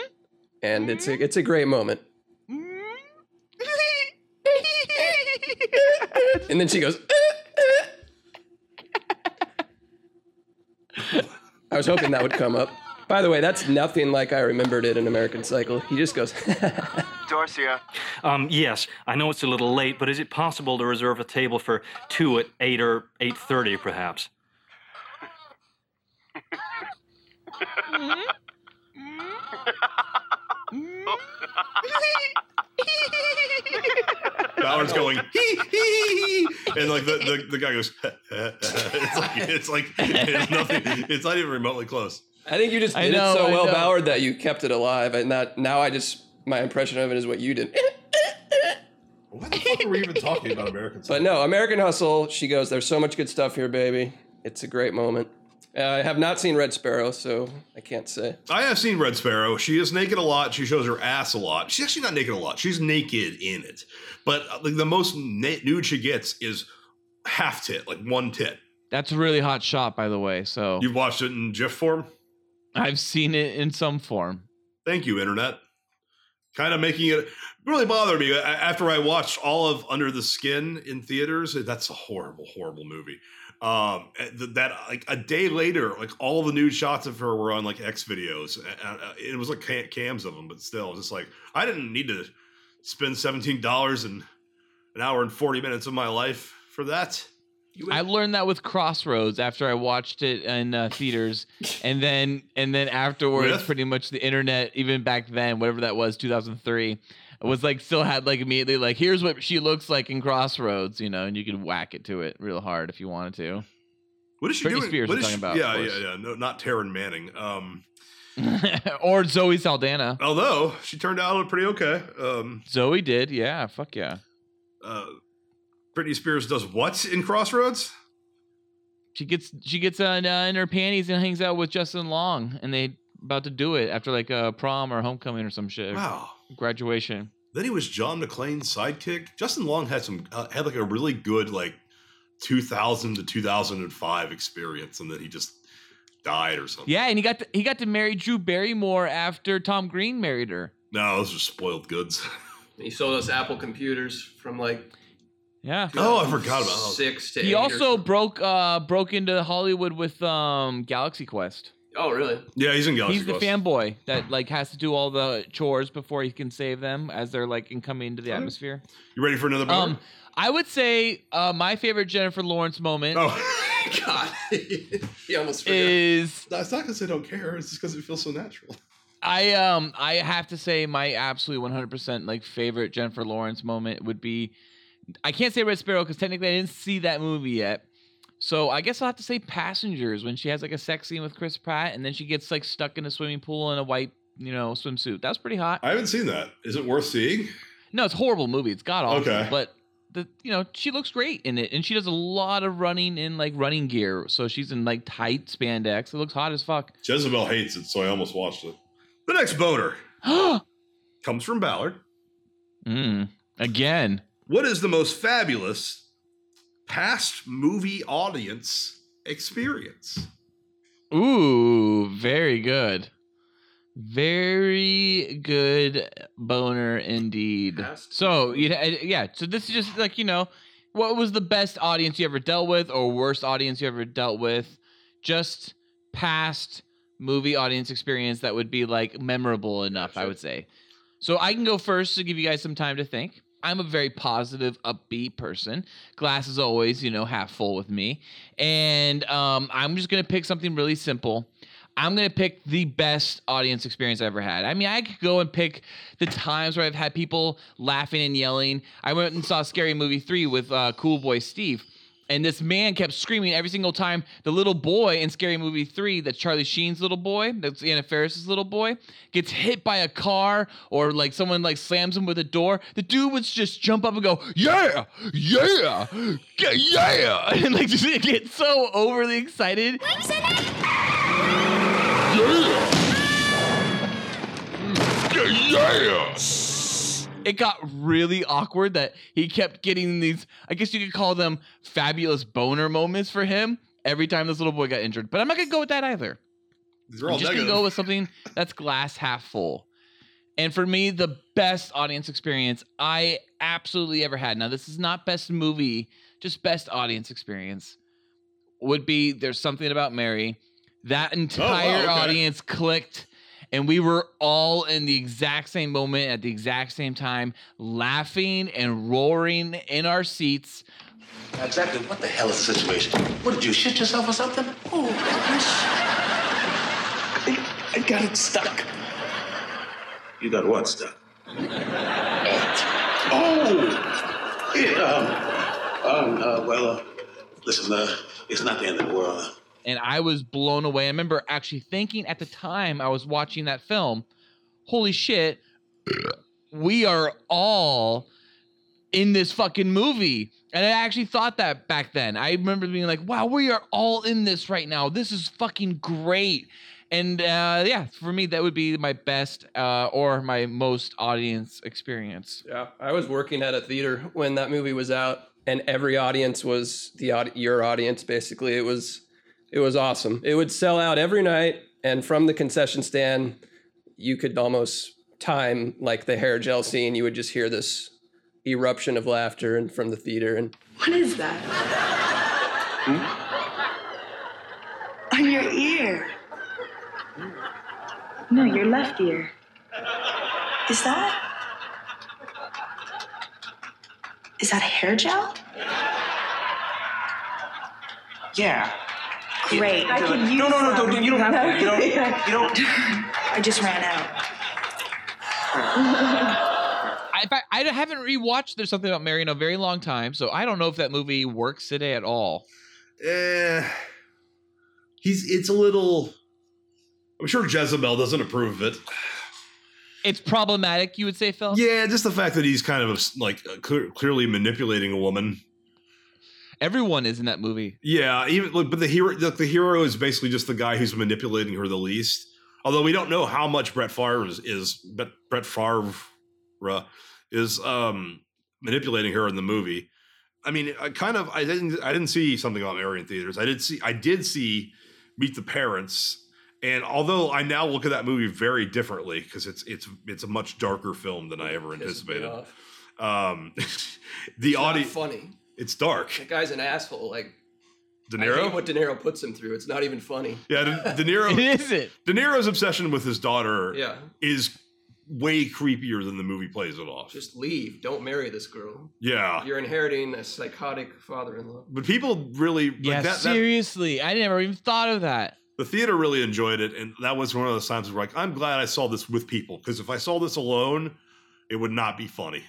And it's a mm-hmm. it's a great moment. Mm-hmm. and then she goes. I was hoping that would come up. By the way, that's nothing like I remembered it in American Psycho. He just goes, Dorsia. Um, yes, I know it's a little late, but is it possible to reserve a table for two at eight or eight thirty, perhaps? Mm-hmm. Mm-hmm. Mm-hmm. Ballard's going hee hee, and like the, the, the guy goes. it's like it's like it's nothing. It's not even remotely close. I think you just I did know, it so I well, know. Ballard, that you kept it alive, and that now I just my impression of it is what you did. What the fuck are we even talking about American? But no, American Hustle. She goes, "There's so much good stuff here, baby. It's a great moment." Uh, I have not seen Red Sparrow, so I can't say. I have seen Red Sparrow. She is naked a lot. She shows her ass a lot. She's actually not naked a lot. She's naked in it, but uh, like the most na- nude she gets is half tit, like one tit. That's a really hot shot, by the way. So You've watched it in GIF form. I've seen it in some form. Thank you, internet. Kind of making it really bothered me after I watched all of Under the Skin in theaters. That's a horrible, horrible movie. Um, that like a day later, like all the nude shots of her were on like X videos. Uh, uh, It was like cams of them, but still, just like I didn't need to spend seventeen dollars and an hour and forty minutes of my life for that. I learned that with Crossroads after I watched it in uh, theaters, and then and then afterwards, With? pretty much the internet, even back then, whatever that was, 2003, was like still had like immediately like here's what she looks like in Crossroads, you know, and you could whack it to it real hard if you wanted to. What is she Britney doing? Spears what talking she- about, Yeah, yeah, yeah. No, not Taryn Manning. Um, or Zoe Saldana. although she turned out pretty okay. Um, Zoe did, yeah, fuck yeah. uh, Britney Spears does what in Crossroads? She gets she gets uh, uh, in her panties and hangs out with Justin Long, and they about to do it after like a prom or homecoming or some shit. Wow. Graduation. Then he was John McClane's sidekick. Justin Long had some uh, had like a really good like 2000 to 2005 experience, and then he just died or something. Yeah, and he got to, he got to marry Drew Barrymore after Tom Green married her. No, those are spoiled goods. He sold us Apple computers from like Yeah. Oh, I forgot about that. six to He eight or also broke uh broke into Hollywood with um Galaxy Quest. Oh, really? Yeah, he's in Galaxy He's the Quest. fanboy that like has to do all the chores before he can save them as they're like in coming into the atmosphere. You ready for another boner? Um, I would say uh, my favorite Jennifer Lawrence moment. Oh God, he almost forgot. is That's not because I don't care. It's just because it feels so natural. I um I have to say my absolute 100% like favorite Jennifer Lawrence moment would be I can't say Red Sparrow because technically I didn't see that movie yet. So I guess I'll have to say Passengers when she has like a sex scene with Chris Pratt and then she gets like stuck in a swimming pool in a white you know swimsuit. That was pretty hot. I haven't seen that. Is it worth seeing? No, it's a horrible movie. It's god awful. Okay. But the you know she looks great in it and she does a lot of running in like running gear. So she's in like tight spandex. It looks hot as fuck. Jezebel hates it, so I almost watched it. The next boner comes from Ballard. Mm, again. What is the most fabulous past movie audience experience? Ooh, very good. Very good boner indeed. So, you yeah, so this is just like, you know, what was the best audience you ever dealt with or worst audience you ever dealt with? Just past movie audience experience that would be like memorable enough, I would say. So I can go first to give you guys some time to think. I'm a very positive, upbeat person. Glass is always, you know, half full with me. And um, I'm just to pick something really simple. I'm to pick the best audience experience I ever had. I mean, I could go and pick the times where I've had people laughing and yelling. I went and saw Scary Movie 3 with uh, Cool Boy Steve. And this man kept screaming every single time. The little boy in Scary Movie 3, that's Charlie Sheen's little boy, that's Anna Faris's little boy, gets hit by a car or like someone like slams him with a door. The dude would just jump up and go, Yeah, yeah, yeah, yeah. And like just get so overly excited. Yeah, mm, yeah. It got really awkward that he kept getting these, I guess you could call them fabulous boner moments for him every time this little boy got injured. But I'm not going to go with that either. These are I'm all just gonna go with something that's glass half full. And for me, the best audience experience I absolutely ever had. Now, this is not best movie, just best audience experience. Would be there's something about Mary. that oh, entire okay. audience clicked and we were all in the exact same moment at the exact same time laughing and roaring in our seats Now, exactly what the hell is the situation? What did you shit yourself or something? Oh, I, I got it stuck. You got what stuck? Oh, yeah. Um, um, uh, well, uh, listen, uh, it's not the end of the world. And I was blown away. I remember actually thinking at the time I was watching that film, holy shit, we are all in this fucking movie. And I actually thought that back then. I remember being like, wow, we are all in this right now. This is fucking great. And uh, yeah, for me, that would be my best uh, or my most audience experience. Yeah, I was working at a theater when that movie was out, and every audience was the your audience. Basically, it was it was awesome. It would sell out every night, and from the concession stand, you could almost time like the hair gel scene. You would just hear this eruption of laughter and from the theater, and What is that? Hmm? On your ear. No, your left ear. Is that? Is that hair gel? Yeah. Great. I can use No, no, no, don't, you don't have to. You don't, you don't. I just ran out. I, I haven't rewatched There's Something About Mary in a very long time, so I don't know if that movie works today at all. Eh, he's it's a little. I'm sure Jezebel doesn't approve of it. It's problematic, you would say, Phil? Yeah, just the fact that he's kind of like uh, clear, clearly manipulating a woman. Everyone is in that movie. Yeah, even look, but the hero, look, the hero is basically just the guy who's manipulating her the least. Although we don't know how much Brett Favre is, is Brett, Brett Favre is um, manipulating her in the movie. I mean, I kind of I didn't I didn't see something about Mary in theaters. I did see I did see Meet the Parents, and although I now look at that movie very differently because it's it's it's a much darker film than I ever anticipated. Um, the It's not audience funny. It's dark. That guy's an asshole. Like De I Niro? hate what De Niro puts him through. It's not even funny. Yeah, De, De Niro. Is it? De Niro's obsession with his daughter Yeah. is way creepier than the movie plays it off. Just leave. Don't marry this girl. Yeah. You're inheriting a psychotic father-in-law. But people really like Yeah, that, that- seriously. I never even thought of that. the theater really enjoyed it, and that was one of those times where like I'm glad I saw this with people because if I saw this alone, it would not be funny.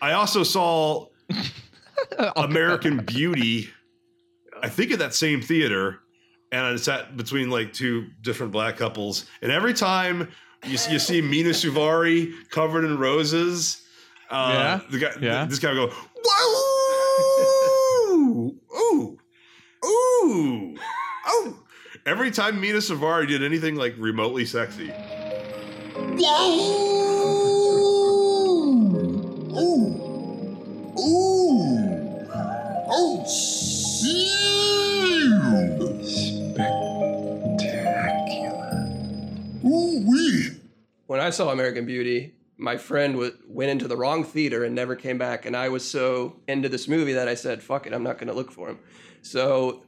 I also saw American Beauty, I think at that same theater, and I sat between like two different black couples, and every time you see, you see Mena Suvari covered in roses, uh, Yeah, the guy, yeah. this guy would go, "Whoa, ooh, ooh, oh!" Every time Mena Suvari did anything like remotely sexy, saw American Beauty, my friend w- went into the wrong theater and never came back, and I was so into this movie that I said, "Fuck it, I'm not going to look for him." So,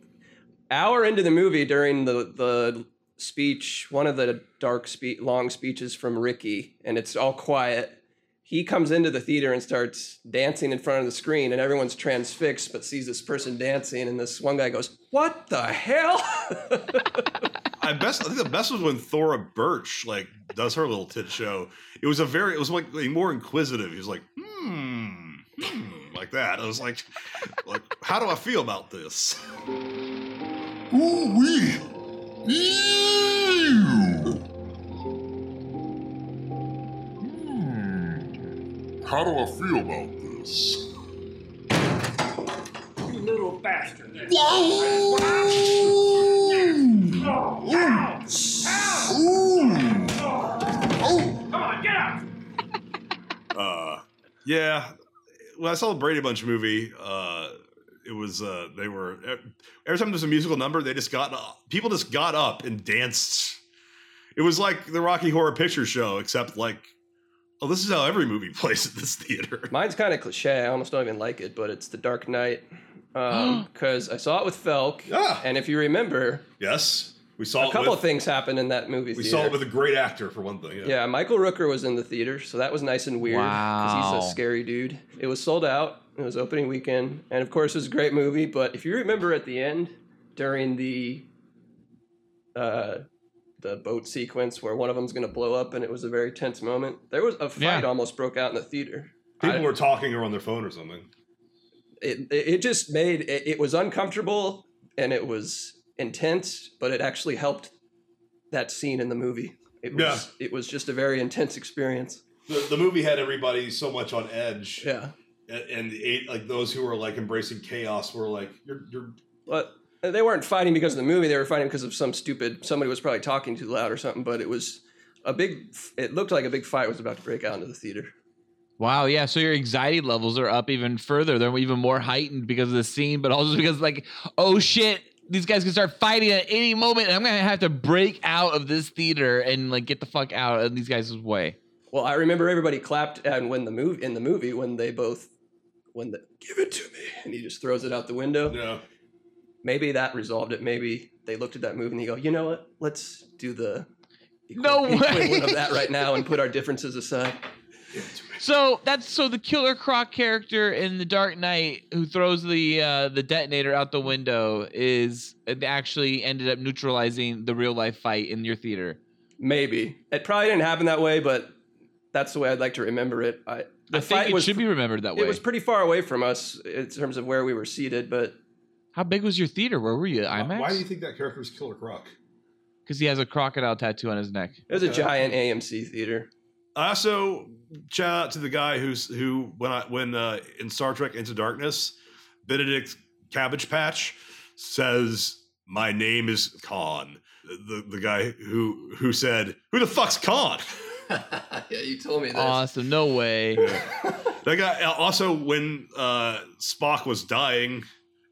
hour into the movie, during the the speech, one of the dark spe- long speeches from Ricky, and it's all quiet. He comes into the theater and starts dancing in front of the screen, and everyone's transfixed, but sees this person dancing, and this one guy goes, "What the hell?" I best I think the best was when Thora Birch like does her little tit show. It was a very it was like, like more inquisitive. He was like, hmm, hmm, like that. I was like, like, how do I feel about this? Ooh wee. How do I feel about this? You little bastard. Oh, Come on, get out! Uh, yeah. When I saw the Brady Bunch movie, uh, it was uh, they were every time there's a musical number, they just got up. People just got up and danced. It was like the Rocky Horror Picture Show, except like, oh, this is how every movie plays at this theater. Mine's kind of cliche. I almost don't even like it, but it's The Dark Knight. Because I saw it with Felk. Ah. And if you remember, yes, We saw a couple with- of things happen in that movie. We theater. saw it with a great actor for one thing. Yeah. Yeah, Michael Rooker was in the theater, so that was nice and weird. Because he's a scary dude. It was sold out. It was opening weekend, and of course, it was a great movie. But if you remember at the end, during the uh, the boat sequence where one of them's going to blow up, and it was a very tense moment. There was a fight almost broke out in the theater. People I- were talking or on their phone or something. it, it it just made it, it was uncomfortable and it was intense, but it actually helped that scene in the movie. It was it was just a very intense experience. The, the movie had everybody so much on edge. Yeah. And, and the eight, like those who were like embracing chaos were like, you're, you're But they weren't fighting because of the movie. They were fighting because of some stupid somebody was probably talking too loud or something. But it was a big. It looked like a big fight was about to break out into the theater. Wow, yeah. So your anxiety levels are up even further. They're even more heightened because of the scene, but also because like, oh shit, these guys can start fighting at any moment, and I'm gonna have to break out of this theater and like get the fuck out of these guys' way. Well, I remember everybody clapped and when the movie in the movie when they both when the give it to me and he just throws it out the window. Yeah. Maybe that resolved it. Maybe they looked at that movie and they go, you know what? Let's do the No way. equivalent of that right now and put our differences aside. So that's so the Killer Croc character in the Dark Knight who throws the uh, the detonator out the window is actually ended up neutralizing the real life fight in your theater. Maybe it probably didn't happen that way, but that's the way I'd like to remember it. I, the I think fight it was should be remembered that way. It was pretty far away from us in terms of where we were seated, but How big was your theater? Where were you? IMAX? Why do you think that character was Killer Croc? Because he has a crocodile tattoo on his neck. it was a giant AMC theater. I also shout out to the guy who's who when I when uh, in Star Trek Into Darkness, Benedict Cabbage Patch says, "My name is Khan." The the guy who who said, "Who the fuck's Khan?" yeah, you told me this. Awesome. No way. That guy also when uh, Spock was dying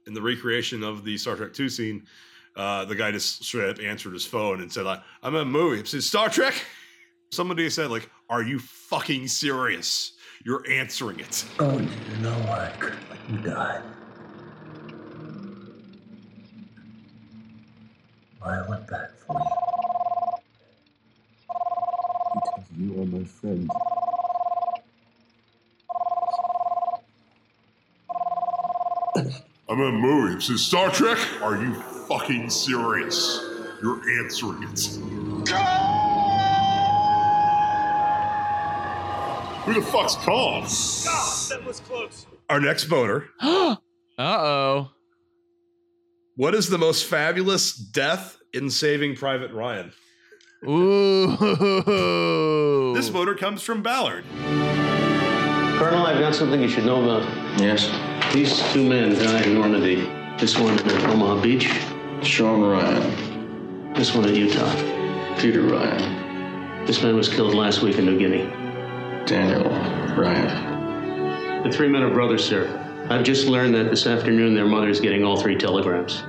in the recreation of the Star Trek Two scene, uh, the guy just straight up answered his phone and said, I, "I'm in a movie." I said, "Star Trek." Somebody said, "Like, are you fucking serious? You're answering it." Oh, you know what? You died. I went back for you. Because you are my friend. I'm in a movie. It says Star Trek. Are you fucking serious? You're answering it. Who the fuck's Khan? that was close. Our next voter. uh oh. What is the most fabulous death in Saving Private Ryan? Ooh. This voter comes from Ballard. Colonel, I've got something you should know about. Yes. These two men died in Normandy. This one at Omaha Beach. Sean Ryan. This one at Utah. Peter Ryan. This man was killed last week in New Guinea. Daniel Ryan. The three men are brothers, sir. I've just learned that this afternoon their mother's getting all three telegrams.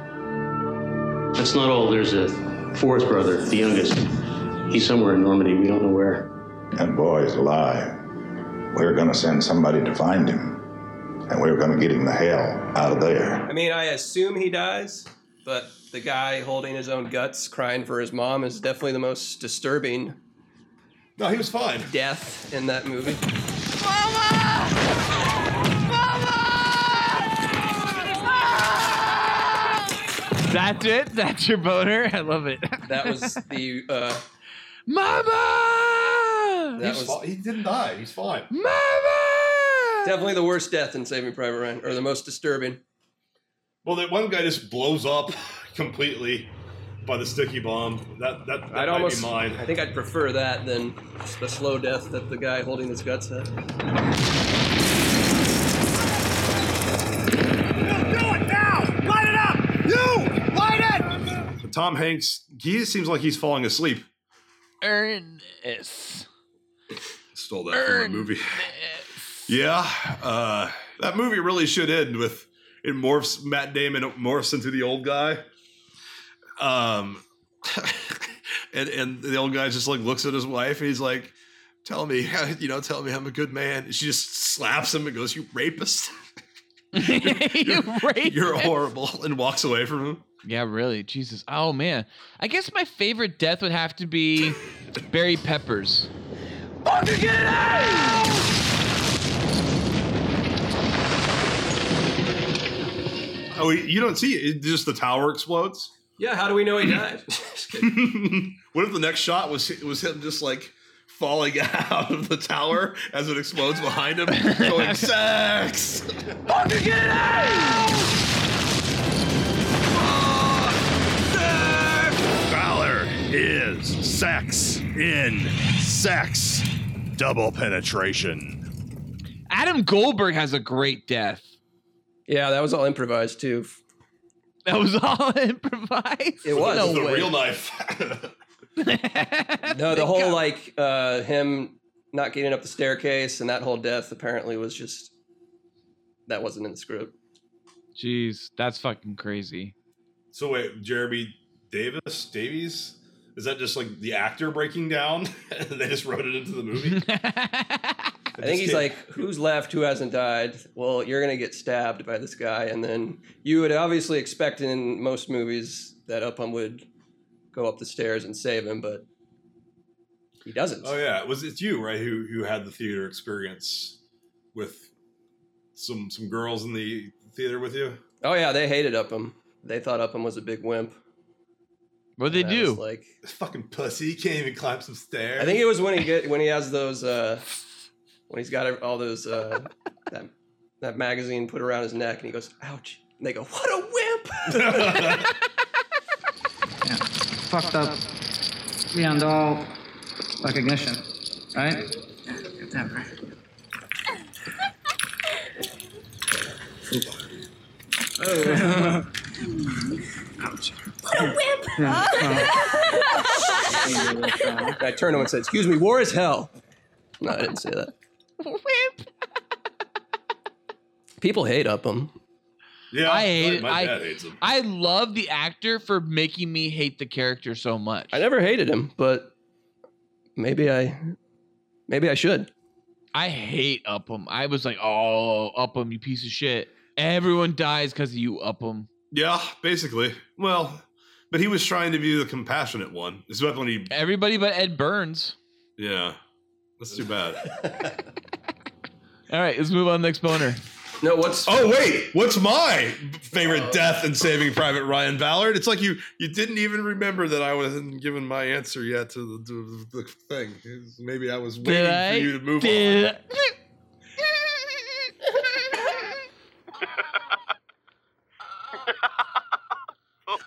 That's not all. There's a fourth brother, the youngest. He's somewhere in Normandy. We don't know where. That boy's alive. We're gonna send somebody to find him, and we're gonna get him the hell out of there. I mean, I assume he dies, but the guy holding his own guts, crying for his mom, is definitely the most disturbing. No, he was fine. Death in that movie. Mama Mama Mama That's it. That's your boner. I love it. That was the uh, Mama. That He's was- fi- he didn't die. He's fine. Mama! definitely the worst death in Saving Private Ryan, or the most disturbing. Well, that one guy just blows up completely by the sticky bomb. That that, that I'd might almost, be mine. I think I'd prefer that than the slow death that the guy holding his guts had. Do it now! Light it up! You! Light it! Tom Hanks, he seems like he's falling asleep. Ernest. Stole that from a movie. Yeah, uh, that movie really should end with it morphs Matt Damon morphs into the old guy. Um, and and the old guy just like looks at his wife and he's like, "Tell me, you know, tell me I'm a good man." And she just slaps him and goes, "You rapist! you rapist. You're horrible," and walks away from him. Yeah, really. Jesus. Oh man. I guess my favorite death would have to be Barry Peppers. Fucking get out! Oh, you don't see it. it just the tower explodes. Yeah, how do we know he died? what if the next shot was was him just like falling out of the tower as it explodes behind him, going sex? Fucking get out! Valor is sex in sex. Double penetration. Adam Goldberg has a great death. Yeah, that was all improvised too. That was all improvised. It was This is the real knife. no, the whole like uh, him not getting up the staircase and that whole death apparently was just that wasn't in the script. Jeez, that's fucking crazy. So wait, Jeremy Davis Davies is that just like the actor breaking down? and they just wrote it into the movie. I think he's like, who's left? Who hasn't died? Well, you're gonna get stabbed by this guy, and then you would obviously expect in most movies that Upham would go up the stairs and save him, but he doesn't. Oh yeah, it was it's you right who who had the theater experience with some some girls in the theater with you? Oh yeah, they hated Upham. They thought Upham was a big wimp. What they And do? was Like, fucking pussy, he can't even climb some stairs. I think it was when he get when he has those uh when he's got all those uh that that magazine put around his neck, and he goes, "Ouch!" And they go, "What a wimp!" fucked up beyond all recognition, right? Never. Oh. What a wimp! I uh-huh. turned to him and said, "Excuse me, war is hell." No, I didn't say that. Wimp. People hate Upham. Yeah, I hate it. my I, dad hates him. I love the actor for making me hate the character so much. I never hated him, but maybe I, maybe I should. I hate Upham. I was like, oh, Upham, you piece of shit. Everyone dies because of you, Upham. Yeah, basically. Well, but he was trying to be the compassionate one. It's about when he Everybody but Ed Burns. Yeah. That's too bad. All right, let's move on to the next boner. No, what's Oh wait, what's my favorite death in Saving Private Ryan Ballard? It's like you you didn't even remember that I wasn't given my answer yet to the, to the thing. Maybe I was waiting I? for you to move Did on.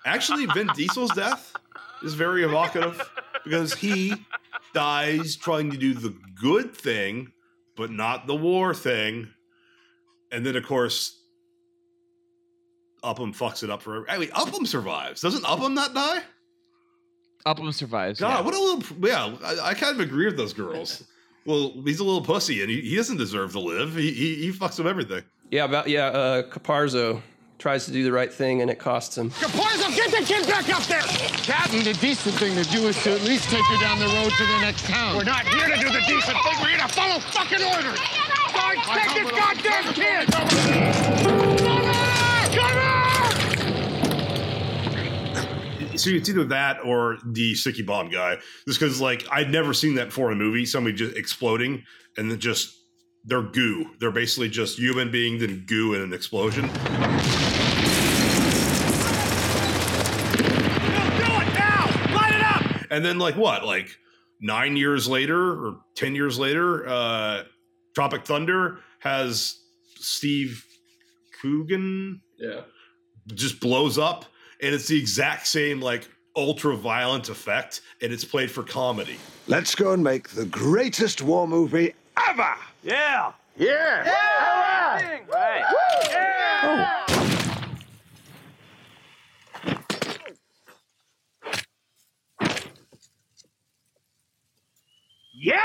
Actually, Vin Diesel's death is very evocative because he dies trying to do the good thing, but not the war thing. And then, of course, Upham fucks it up for. I mean, Upham survives. Doesn't Upham not die? Upham survives. God, yeah. what a little. Yeah, I, I kind of agree with those girls. Well, he's a little pussy, and he, he doesn't deserve to live. He, he he fucks up everything. Yeah, about yeah. Uh, Caparzo tries to do the right thing, and it costs him. Caparzo, get the kid back up there! Captain, the decent thing to do is to at least take her down the road to the next town. We're not here to do the decent thing. We're here to follow fucking orders. Guards, take this goddamn kid! So it's either that or the sticky bomb guy. Just because, like, I'd never seen that before in a movie. Somebody just exploding and then just they're goo. They're basically just human beings and goo in an explosion. And then, like, what? Like, nine years later or 10 years later, uh, Tropic Thunder has Steve Coogan Yeah. just blows up, and it's the exact same, like, ultra violent effect, and it's played for comedy. Let's go and make the greatest war movie ever. Yeah! Yeah. Yeah! Yeah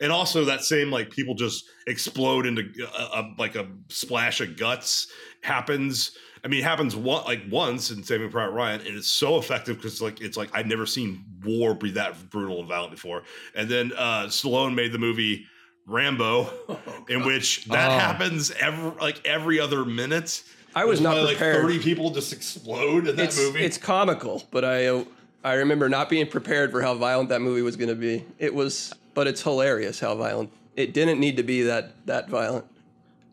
and also that same like people just explode into a, a- like a splash of guts happens. I mean, it happens one, like once in Saving Private Ryan, and it's so effective because like it's like I'd never seen war be that brutal and violent before. And then uh Stallone made the movie Rambo, in which that Oh. happens every like every other minute. I was There's not probably, prepared. Like Thirty people just explode in that it's, movie. It's comical, but I uh, I remember not being prepared for how violent that movie was going to be. It was, but it's hilarious how violent. It didn't need to be that that violent.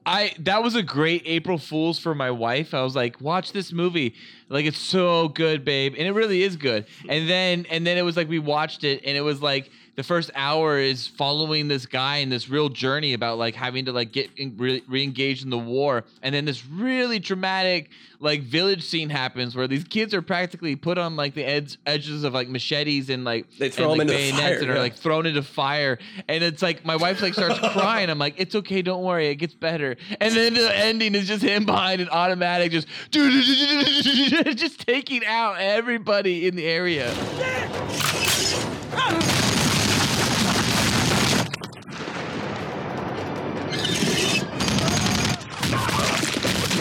I that was a great April Fools for my wife. I was like, watch this movie. Like it's so good, babe. And it really is good. And then and then it was like we watched it and it was like the first hour is following this guy in this real journey about like having to like get in, re- re-engaged in the war. And then this really dramatic like village scene happens where these kids are practically put on like the edge, edges of like machetes and like They throw and, them like, into the bayonets fire, and are yeah. like thrown into fire. And it's like my wife like starts crying. I'm like, it's okay, don't worry, it gets better. And then the ending is just him behind an automatic, just just taking out everybody in the area.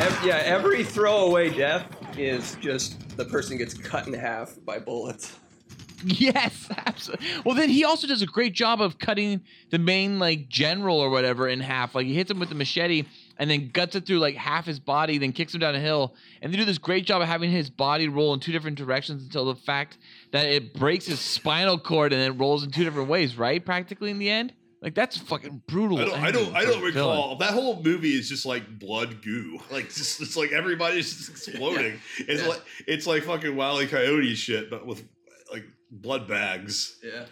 Ev- yeah, every throwaway death is just the person gets cut in half by bullets. Yes, absolutely. Well, then he also does a great job of cutting the main like general or whatever in half. Like he hits him with the machete and then guts it through like half his body, then kicks him down a hill. And they do this great job of having his body roll in two different directions until the fact that it breaks his spinal cord and then rolls in two different ways, right? Practically in the end. Like that's fucking brutal. I don't, I don't, I don't a villain. recall. That whole movie is just like blood goo. Like just, it's like everybody's just exploding. It's like it's like fucking Wile E. Coyote shit, but with like blood bags. Yeah.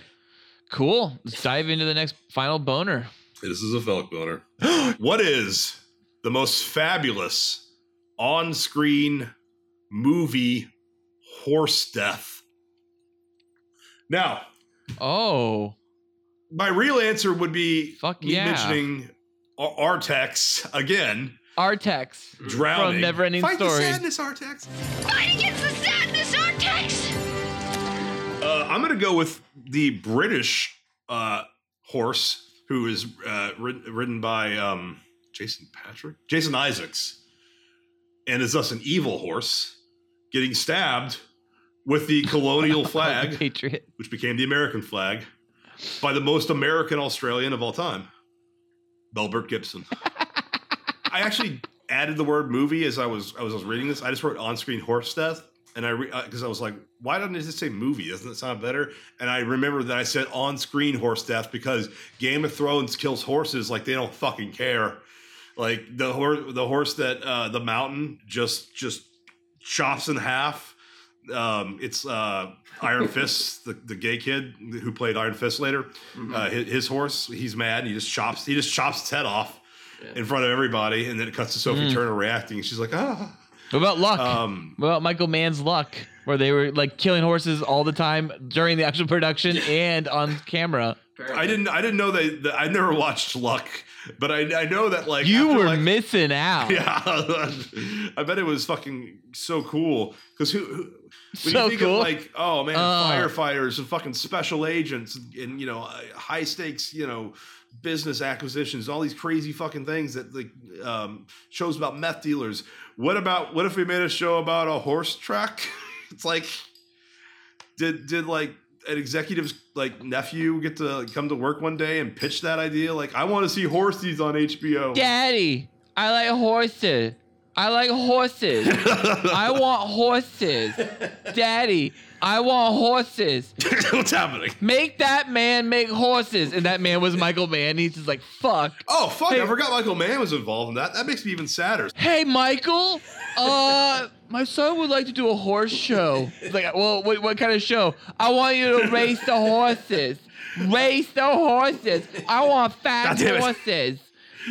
Cool. Let's dive into the next final boner. This is a Felk boner. what is the most fabulous on-screen movie horse death? Now, oh, my real answer would be Fuck me yeah. mentioning Ar- Artax again. Artax Drowning. from Neverending Fight the Story. sadness, Artax. Fight against the sadness, Artax! Uh, I'm going to go with the British uh, horse who is uh, rid- ridden by um, Jason Patric, Jason Isaacs, and is thus an evil horse getting stabbed with the colonial flag, Patriot, which became the American flag, by the most American Australian of all time, Belbert Gibson. I actually added the word movie as I was I was, I was reading this. I just wrote on screen horse death, and I because I was like, why doesn't it just say movie? Doesn't it sound better? And I remember that I said on screen horse death because Game of Thrones kills horses like they don't fucking care. Like the horse, the horse that uh, the mountain just just chops in half. Um, it's uh, Iron Fist, the, the gay kid who played Iron Fist later. Uh, his, his horse, he's mad. He just chops he just chops its head off in front of everybody, and then it cuts to Sophie Mm. Turner reacting. She's like, ah. What about Luck? Um, what about Michael Mann's Luck, where they were like killing horses all the time during the actual production and on camera? I didn't. I didn't know that. that I never watched Luck, but I, I know that like You were like, missing out. Yeah, I bet it was fucking so cool because who, who when So you think cool. of like oh man Uh. firefighters and fucking special agents and, and you know high stakes you know business acquisitions all these crazy fucking things that like um, shows about meth dealers. What about what if we made a show about a horse track? it's like did did like an executive's like nephew get to come to work one day and pitch that idea? Like I want to see horses on HBO. Daddy, I like horses. I like horses. I want horses. Daddy, I want horses. What's happening? Make that man make horses. And that man was Michael Mann. He's just like, fuck. Oh fuck! Hey- I forgot Michael Mann was involved in that. That makes me even sadder. Hey, Michael. Uh, my son would like to do a horse show. It's like, well, what, what kind of show? I want you to race the horses. Race the horses. I want fast horses.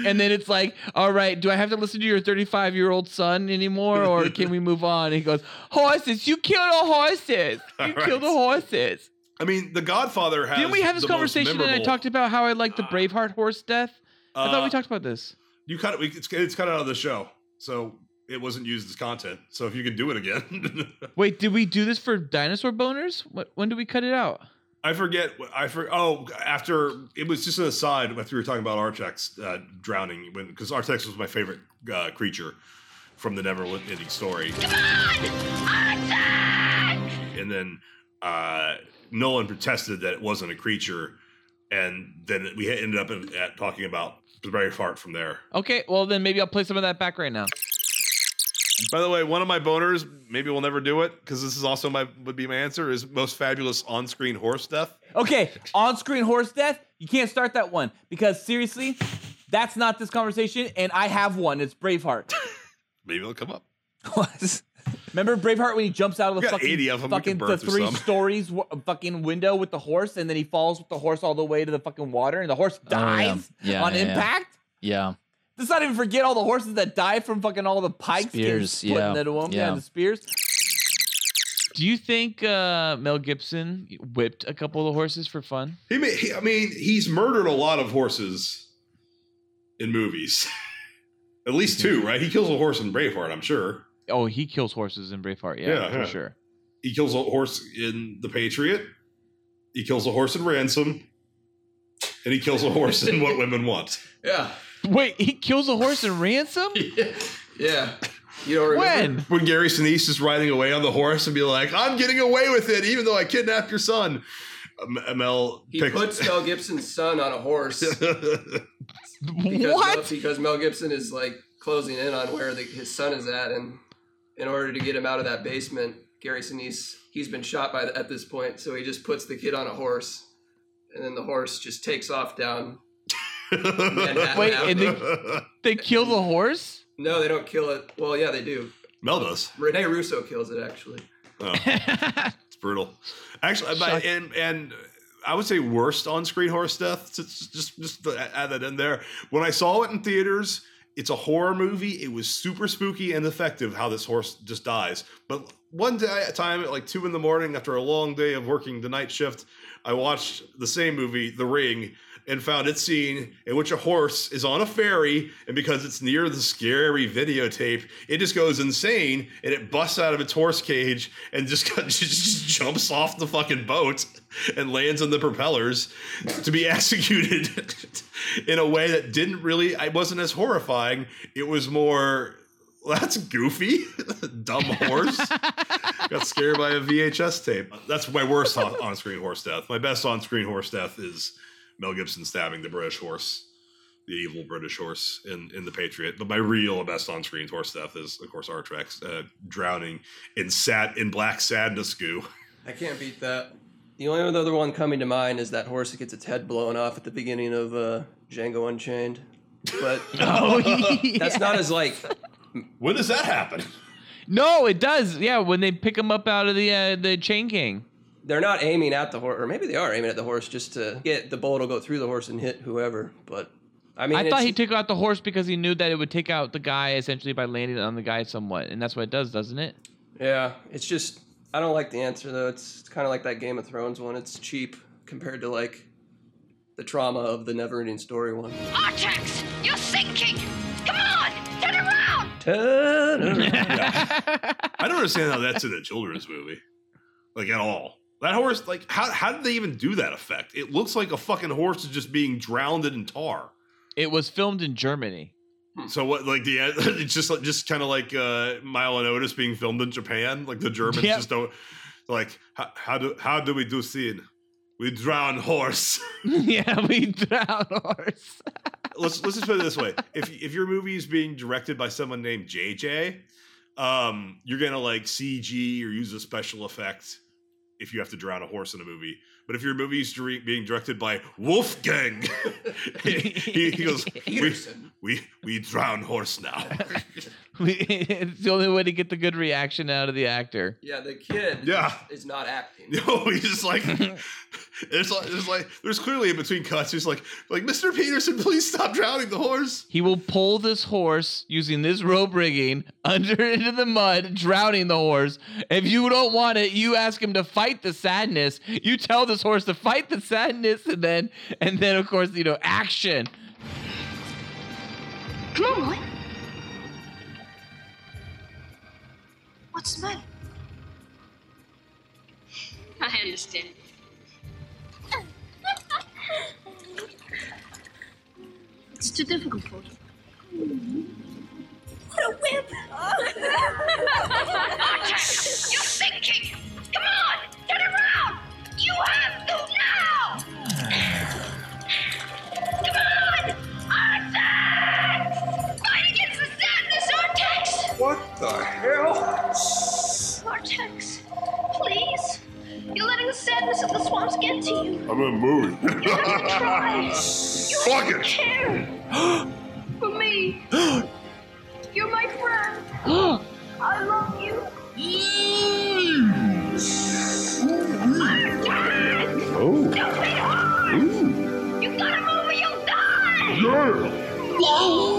And then it's like, all right, do I have to listen to your 35 year old son anymore, or can we move on? And he goes, horses. You killed the horses. You right. killed the horses. I mean, The Godfather has. Didn't we have this conversation and I talked about how I like the Braveheart horse death? I thought we Uh, talked about this. You cut it. we- It's, it's cut out of the show, so it wasn't used as content. So if you could do it again, Wait, did we do this for dinosaur boners? What, when did we cut it out? I forget. I for oh after it was just an aside after we were talking about Artax uh, drowning when because Artax was my favorite uh, creature from the Never Ending Story. Come on, Artax! And then uh, Nolan protested that it wasn't a creature, and then we ended up in, at talking about the very fart from there. Okay, well then maybe I'll play some of that back right now. By the way, one of my boners, maybe we'll never do it because this is also my would be my answer is most fabulous on-screen horse death. Okay, on-screen horse death. You can't start that one because seriously, that's not this conversation. And I have one. It's Braveheart. Maybe it'll come up. What? Remember Braveheart when he jumps out of the We fucking, 80 of 'em. We fucking the three some. stories w- fucking window with the horse, and then he falls with the horse all the way to the fucking water, and the horse Oh, yeah. dies Yeah, on yeah, yeah. impact. Yeah. Let's not even forget all the horses that die from fucking all the pikes getting Spears, split yeah, into them. Yeah. yeah. the spears. Do you think uh, Mel Gibson whipped a couple of the horses for fun? He, may, he I mean, he's murdered a lot of horses in movies. At least two, right? He kills a horse in Braveheart, I'm sure. Oh, he kills horses in Braveheart. Yeah, for sure. He kills a horse in The Patriot. He kills a horse in Ransom. And he kills a horse in What Women Want. Yeah. Wait, he kills a horse in Ransom? Yeah. You don't remember? When Gary Sinise is riding away on the horse and be like, I'm getting away with it, even though I kidnapped your son. Um, Mel He picks- puts Mel Gibson's son on a horse. because What? Mel, because Mel Gibson is like closing in on where the, his son is at, and in order to get him out of that basement, Gary Sinise he's been shot by the, at this point, so he just puts the kid on a horse, and then the horse just takes off down. Manhattan Wait, Avenue. and they, they kill the horse? no, they don't kill it. Well, yeah, they do. Mel does. Rene Russo kills it actually. Oh. it's brutal. Actually, but, and and I would say worst on-screen horse death. Just just just to add that in there. When I saw it in theaters, it's a horror movie. It was super spooky and effective how this horse just dies. But one day, at time at like two in the morning after a long day of working the night shift, I watched the same movie, The Ring. And found its scene in which a horse is on a ferry, and because it's near the scary videotape, it just goes insane and it busts out of its horse cage and just, just jumps off the fucking boat and lands on the propellers to be executed in a way that didn't really, I wasn't as horrifying. It was more, well, that's goofy, dumb horse. Got scared by a VHS tape. That's my worst on screen horse death. My best on screen horse death is Mel Gibson stabbing the British horse, the evil British horse in, in The Patriot. But my real best on screen horse death is, of course, Artax uh, drowning in sad in black sadness goo. I can't beat that. The only other one coming to mind is that horse that gets its head blown off at the beginning of uh, Django Unchained. But Oh, that's not as like. When does that happen? No, it does. Yeah, when they pick him up out of the uh, the chain gang. They're not aiming at the horse, or maybe they are aiming at the horse just to get the bullet to go through the horse and hit whoever. But I mean, I thought he took out the horse because he knew that it would take out the guy essentially by landing on the guy somewhat, and that's what it does, doesn't it? Yeah, it's just I don't like the answer though. It's, it's kind of like that Game of Thrones one. It's cheap compared to like the trauma of the Neverending Story one. Artax, you're sinking! Come on, turn around! I don't understand how that's in a children's movie, like at all. That horse, like, how how did they even do that effect? It looks like a fucking horse is just being drowned in tar. It was filmed in Germany. So what? Like the it's just just kind of like uh, Milo and Otis being filmed in Japan. Like the Germans Yep. just don't like how, how do how do we do scene? We drown horse. yeah, we drown horse. let's let's just put it this way: if if your movie is being directed by someone named JJ, um, you're gonna like CG or use a special effect if you have to drown a horse in a movie. But if your movie is dire- being directed by Wolfgang, he, he goes, we, we we drown horse now. We- it's the only way to get the good reaction out of the actor. Yeah, the kid. Yeah. is not acting. No, he's just like it's like it's like there's clearly in between cuts. He's like like Mr. Petersen, please stop drowning the horse. He will pull this horse using this rope rigging under into the mud, drowning the horse. If you don't want it, you ask him to fight the sadness. You tell this horse to fight the sadness, and then and then of course you know action. Come on, What's the matter? I understand. It's too difficult for you. What a whip! You're sinking! Come on, turn around! You have to now! On! Artax! Fight against the hell? Artax! What the Please, please. You're letting the sadness of the swamps get to you. I'm in a movie. Try. You Fuck have it. to care for me. You're my friend. I love you. Oh. Don't be hard. You gotta move or you'll die. What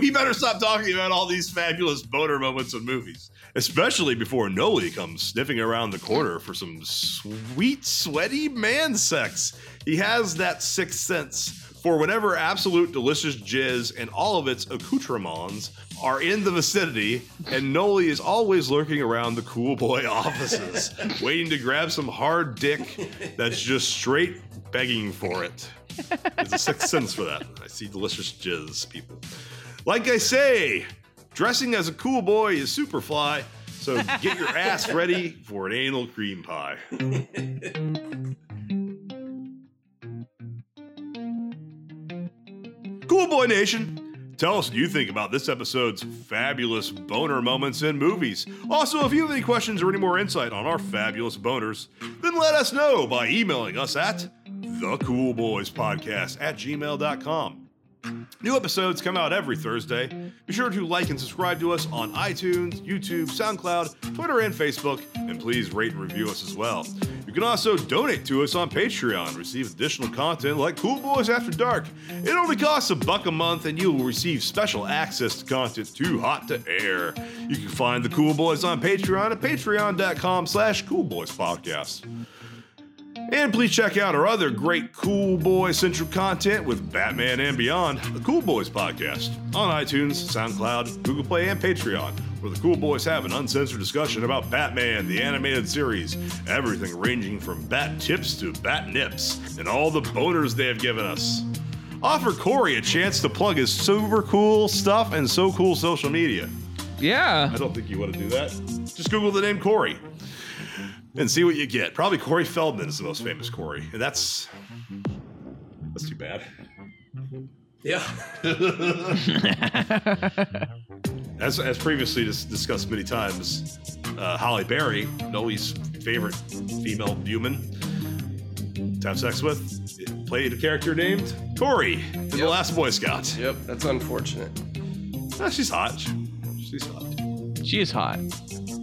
we better stop talking about all these fabulous boner moments in movies, especially before Noli comes sniffing around the corner for some sweet, sweaty man sex. He has that sixth sense for whenever absolute delicious jizz and all of its accoutrements are in the vicinity, and Noli is always lurking around the cool boy offices, waiting to grab some hard dick that's just straight begging for it. There's a sixth sense for that. I see delicious jizz, people. Like I say, dressing as a cool boy is super fly, so get your ass ready for an anal cream pie. Cool Boy Nation, tell us what you think about this episode's fabulous boner moments in movies. Also, if you have any questions or any more insight on our fabulous boners, then let us know by emailing us at thecoolboyspodcast at gmail.com. New episodes come out every Thursday. Be sure to like and subscribe to us on iTunes, YouTube, SoundCloud, Twitter, and Facebook, and please rate and review us as well. You can also donate to us on Patreon, receive additional content like Cool Boys After Dark. It only costs a buck a month, and you will receive special access to content too hot to air. You can find the Cool Boys on Patreon at patreon.com slash coolboyspodcast. And please check out our other great Cool Boy Central content with Batman and Beyond, the Cool Boys podcast, on iTunes, SoundCloud, Google Play, and Patreon, where the Cool Boys have an uncensored discussion about Batman, the animated series, everything ranging from bat tips to bat nips, and all the boners they have given us. Offer Cory a chance to plug his super cool stuff and so cool social media. Yeah. I don't think you want to do that. Just Google the name Cory and see what you get. Probably Corey Feldman is the most famous Corey, and that's that's too bad. Yeah. as as previously dis- discussed many times, uh, Halle Berry, Noli's favorite female human to have sex with, played a character named Cory in The Last Boy Scout. Yep, that's unfortunate. Ah, she's hot. She's hot. She is hot.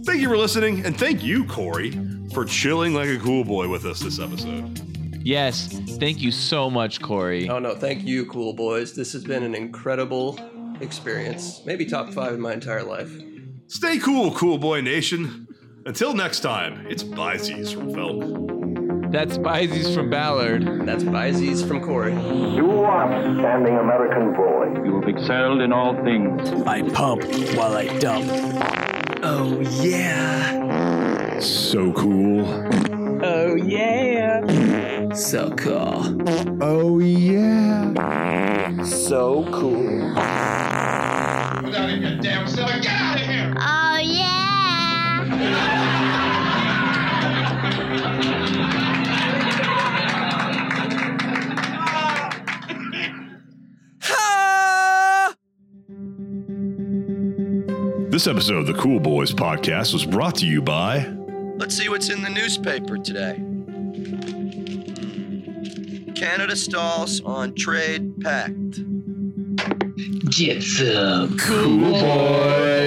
Thank you for listening, and thank you, Cory, for chilling like a cool boy with us this episode. Yes. Thank you so much, Cory. Oh no, thank you, cool boys. This has been an incredible experience. Maybe top five in my entire life. Stay cool, Cool Boy Nation. Until next time, it's Byzies from Felk. That's Byzies from Ballard. That's Byzies from Cory. You are standing American boy. You have excelled in all things. I pump while I dump. Oh yeah. So cool. Oh yeah. So cool. Oh yeah. So cool. Without even a damn cellar, get out of here! Oh, yeah! This episode of the Cool Boys podcast was brought to you by. Let's see what's in the newspaper today. Canada stalls on trade pact. Get some cool boys.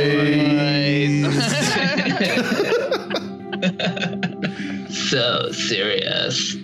so serious.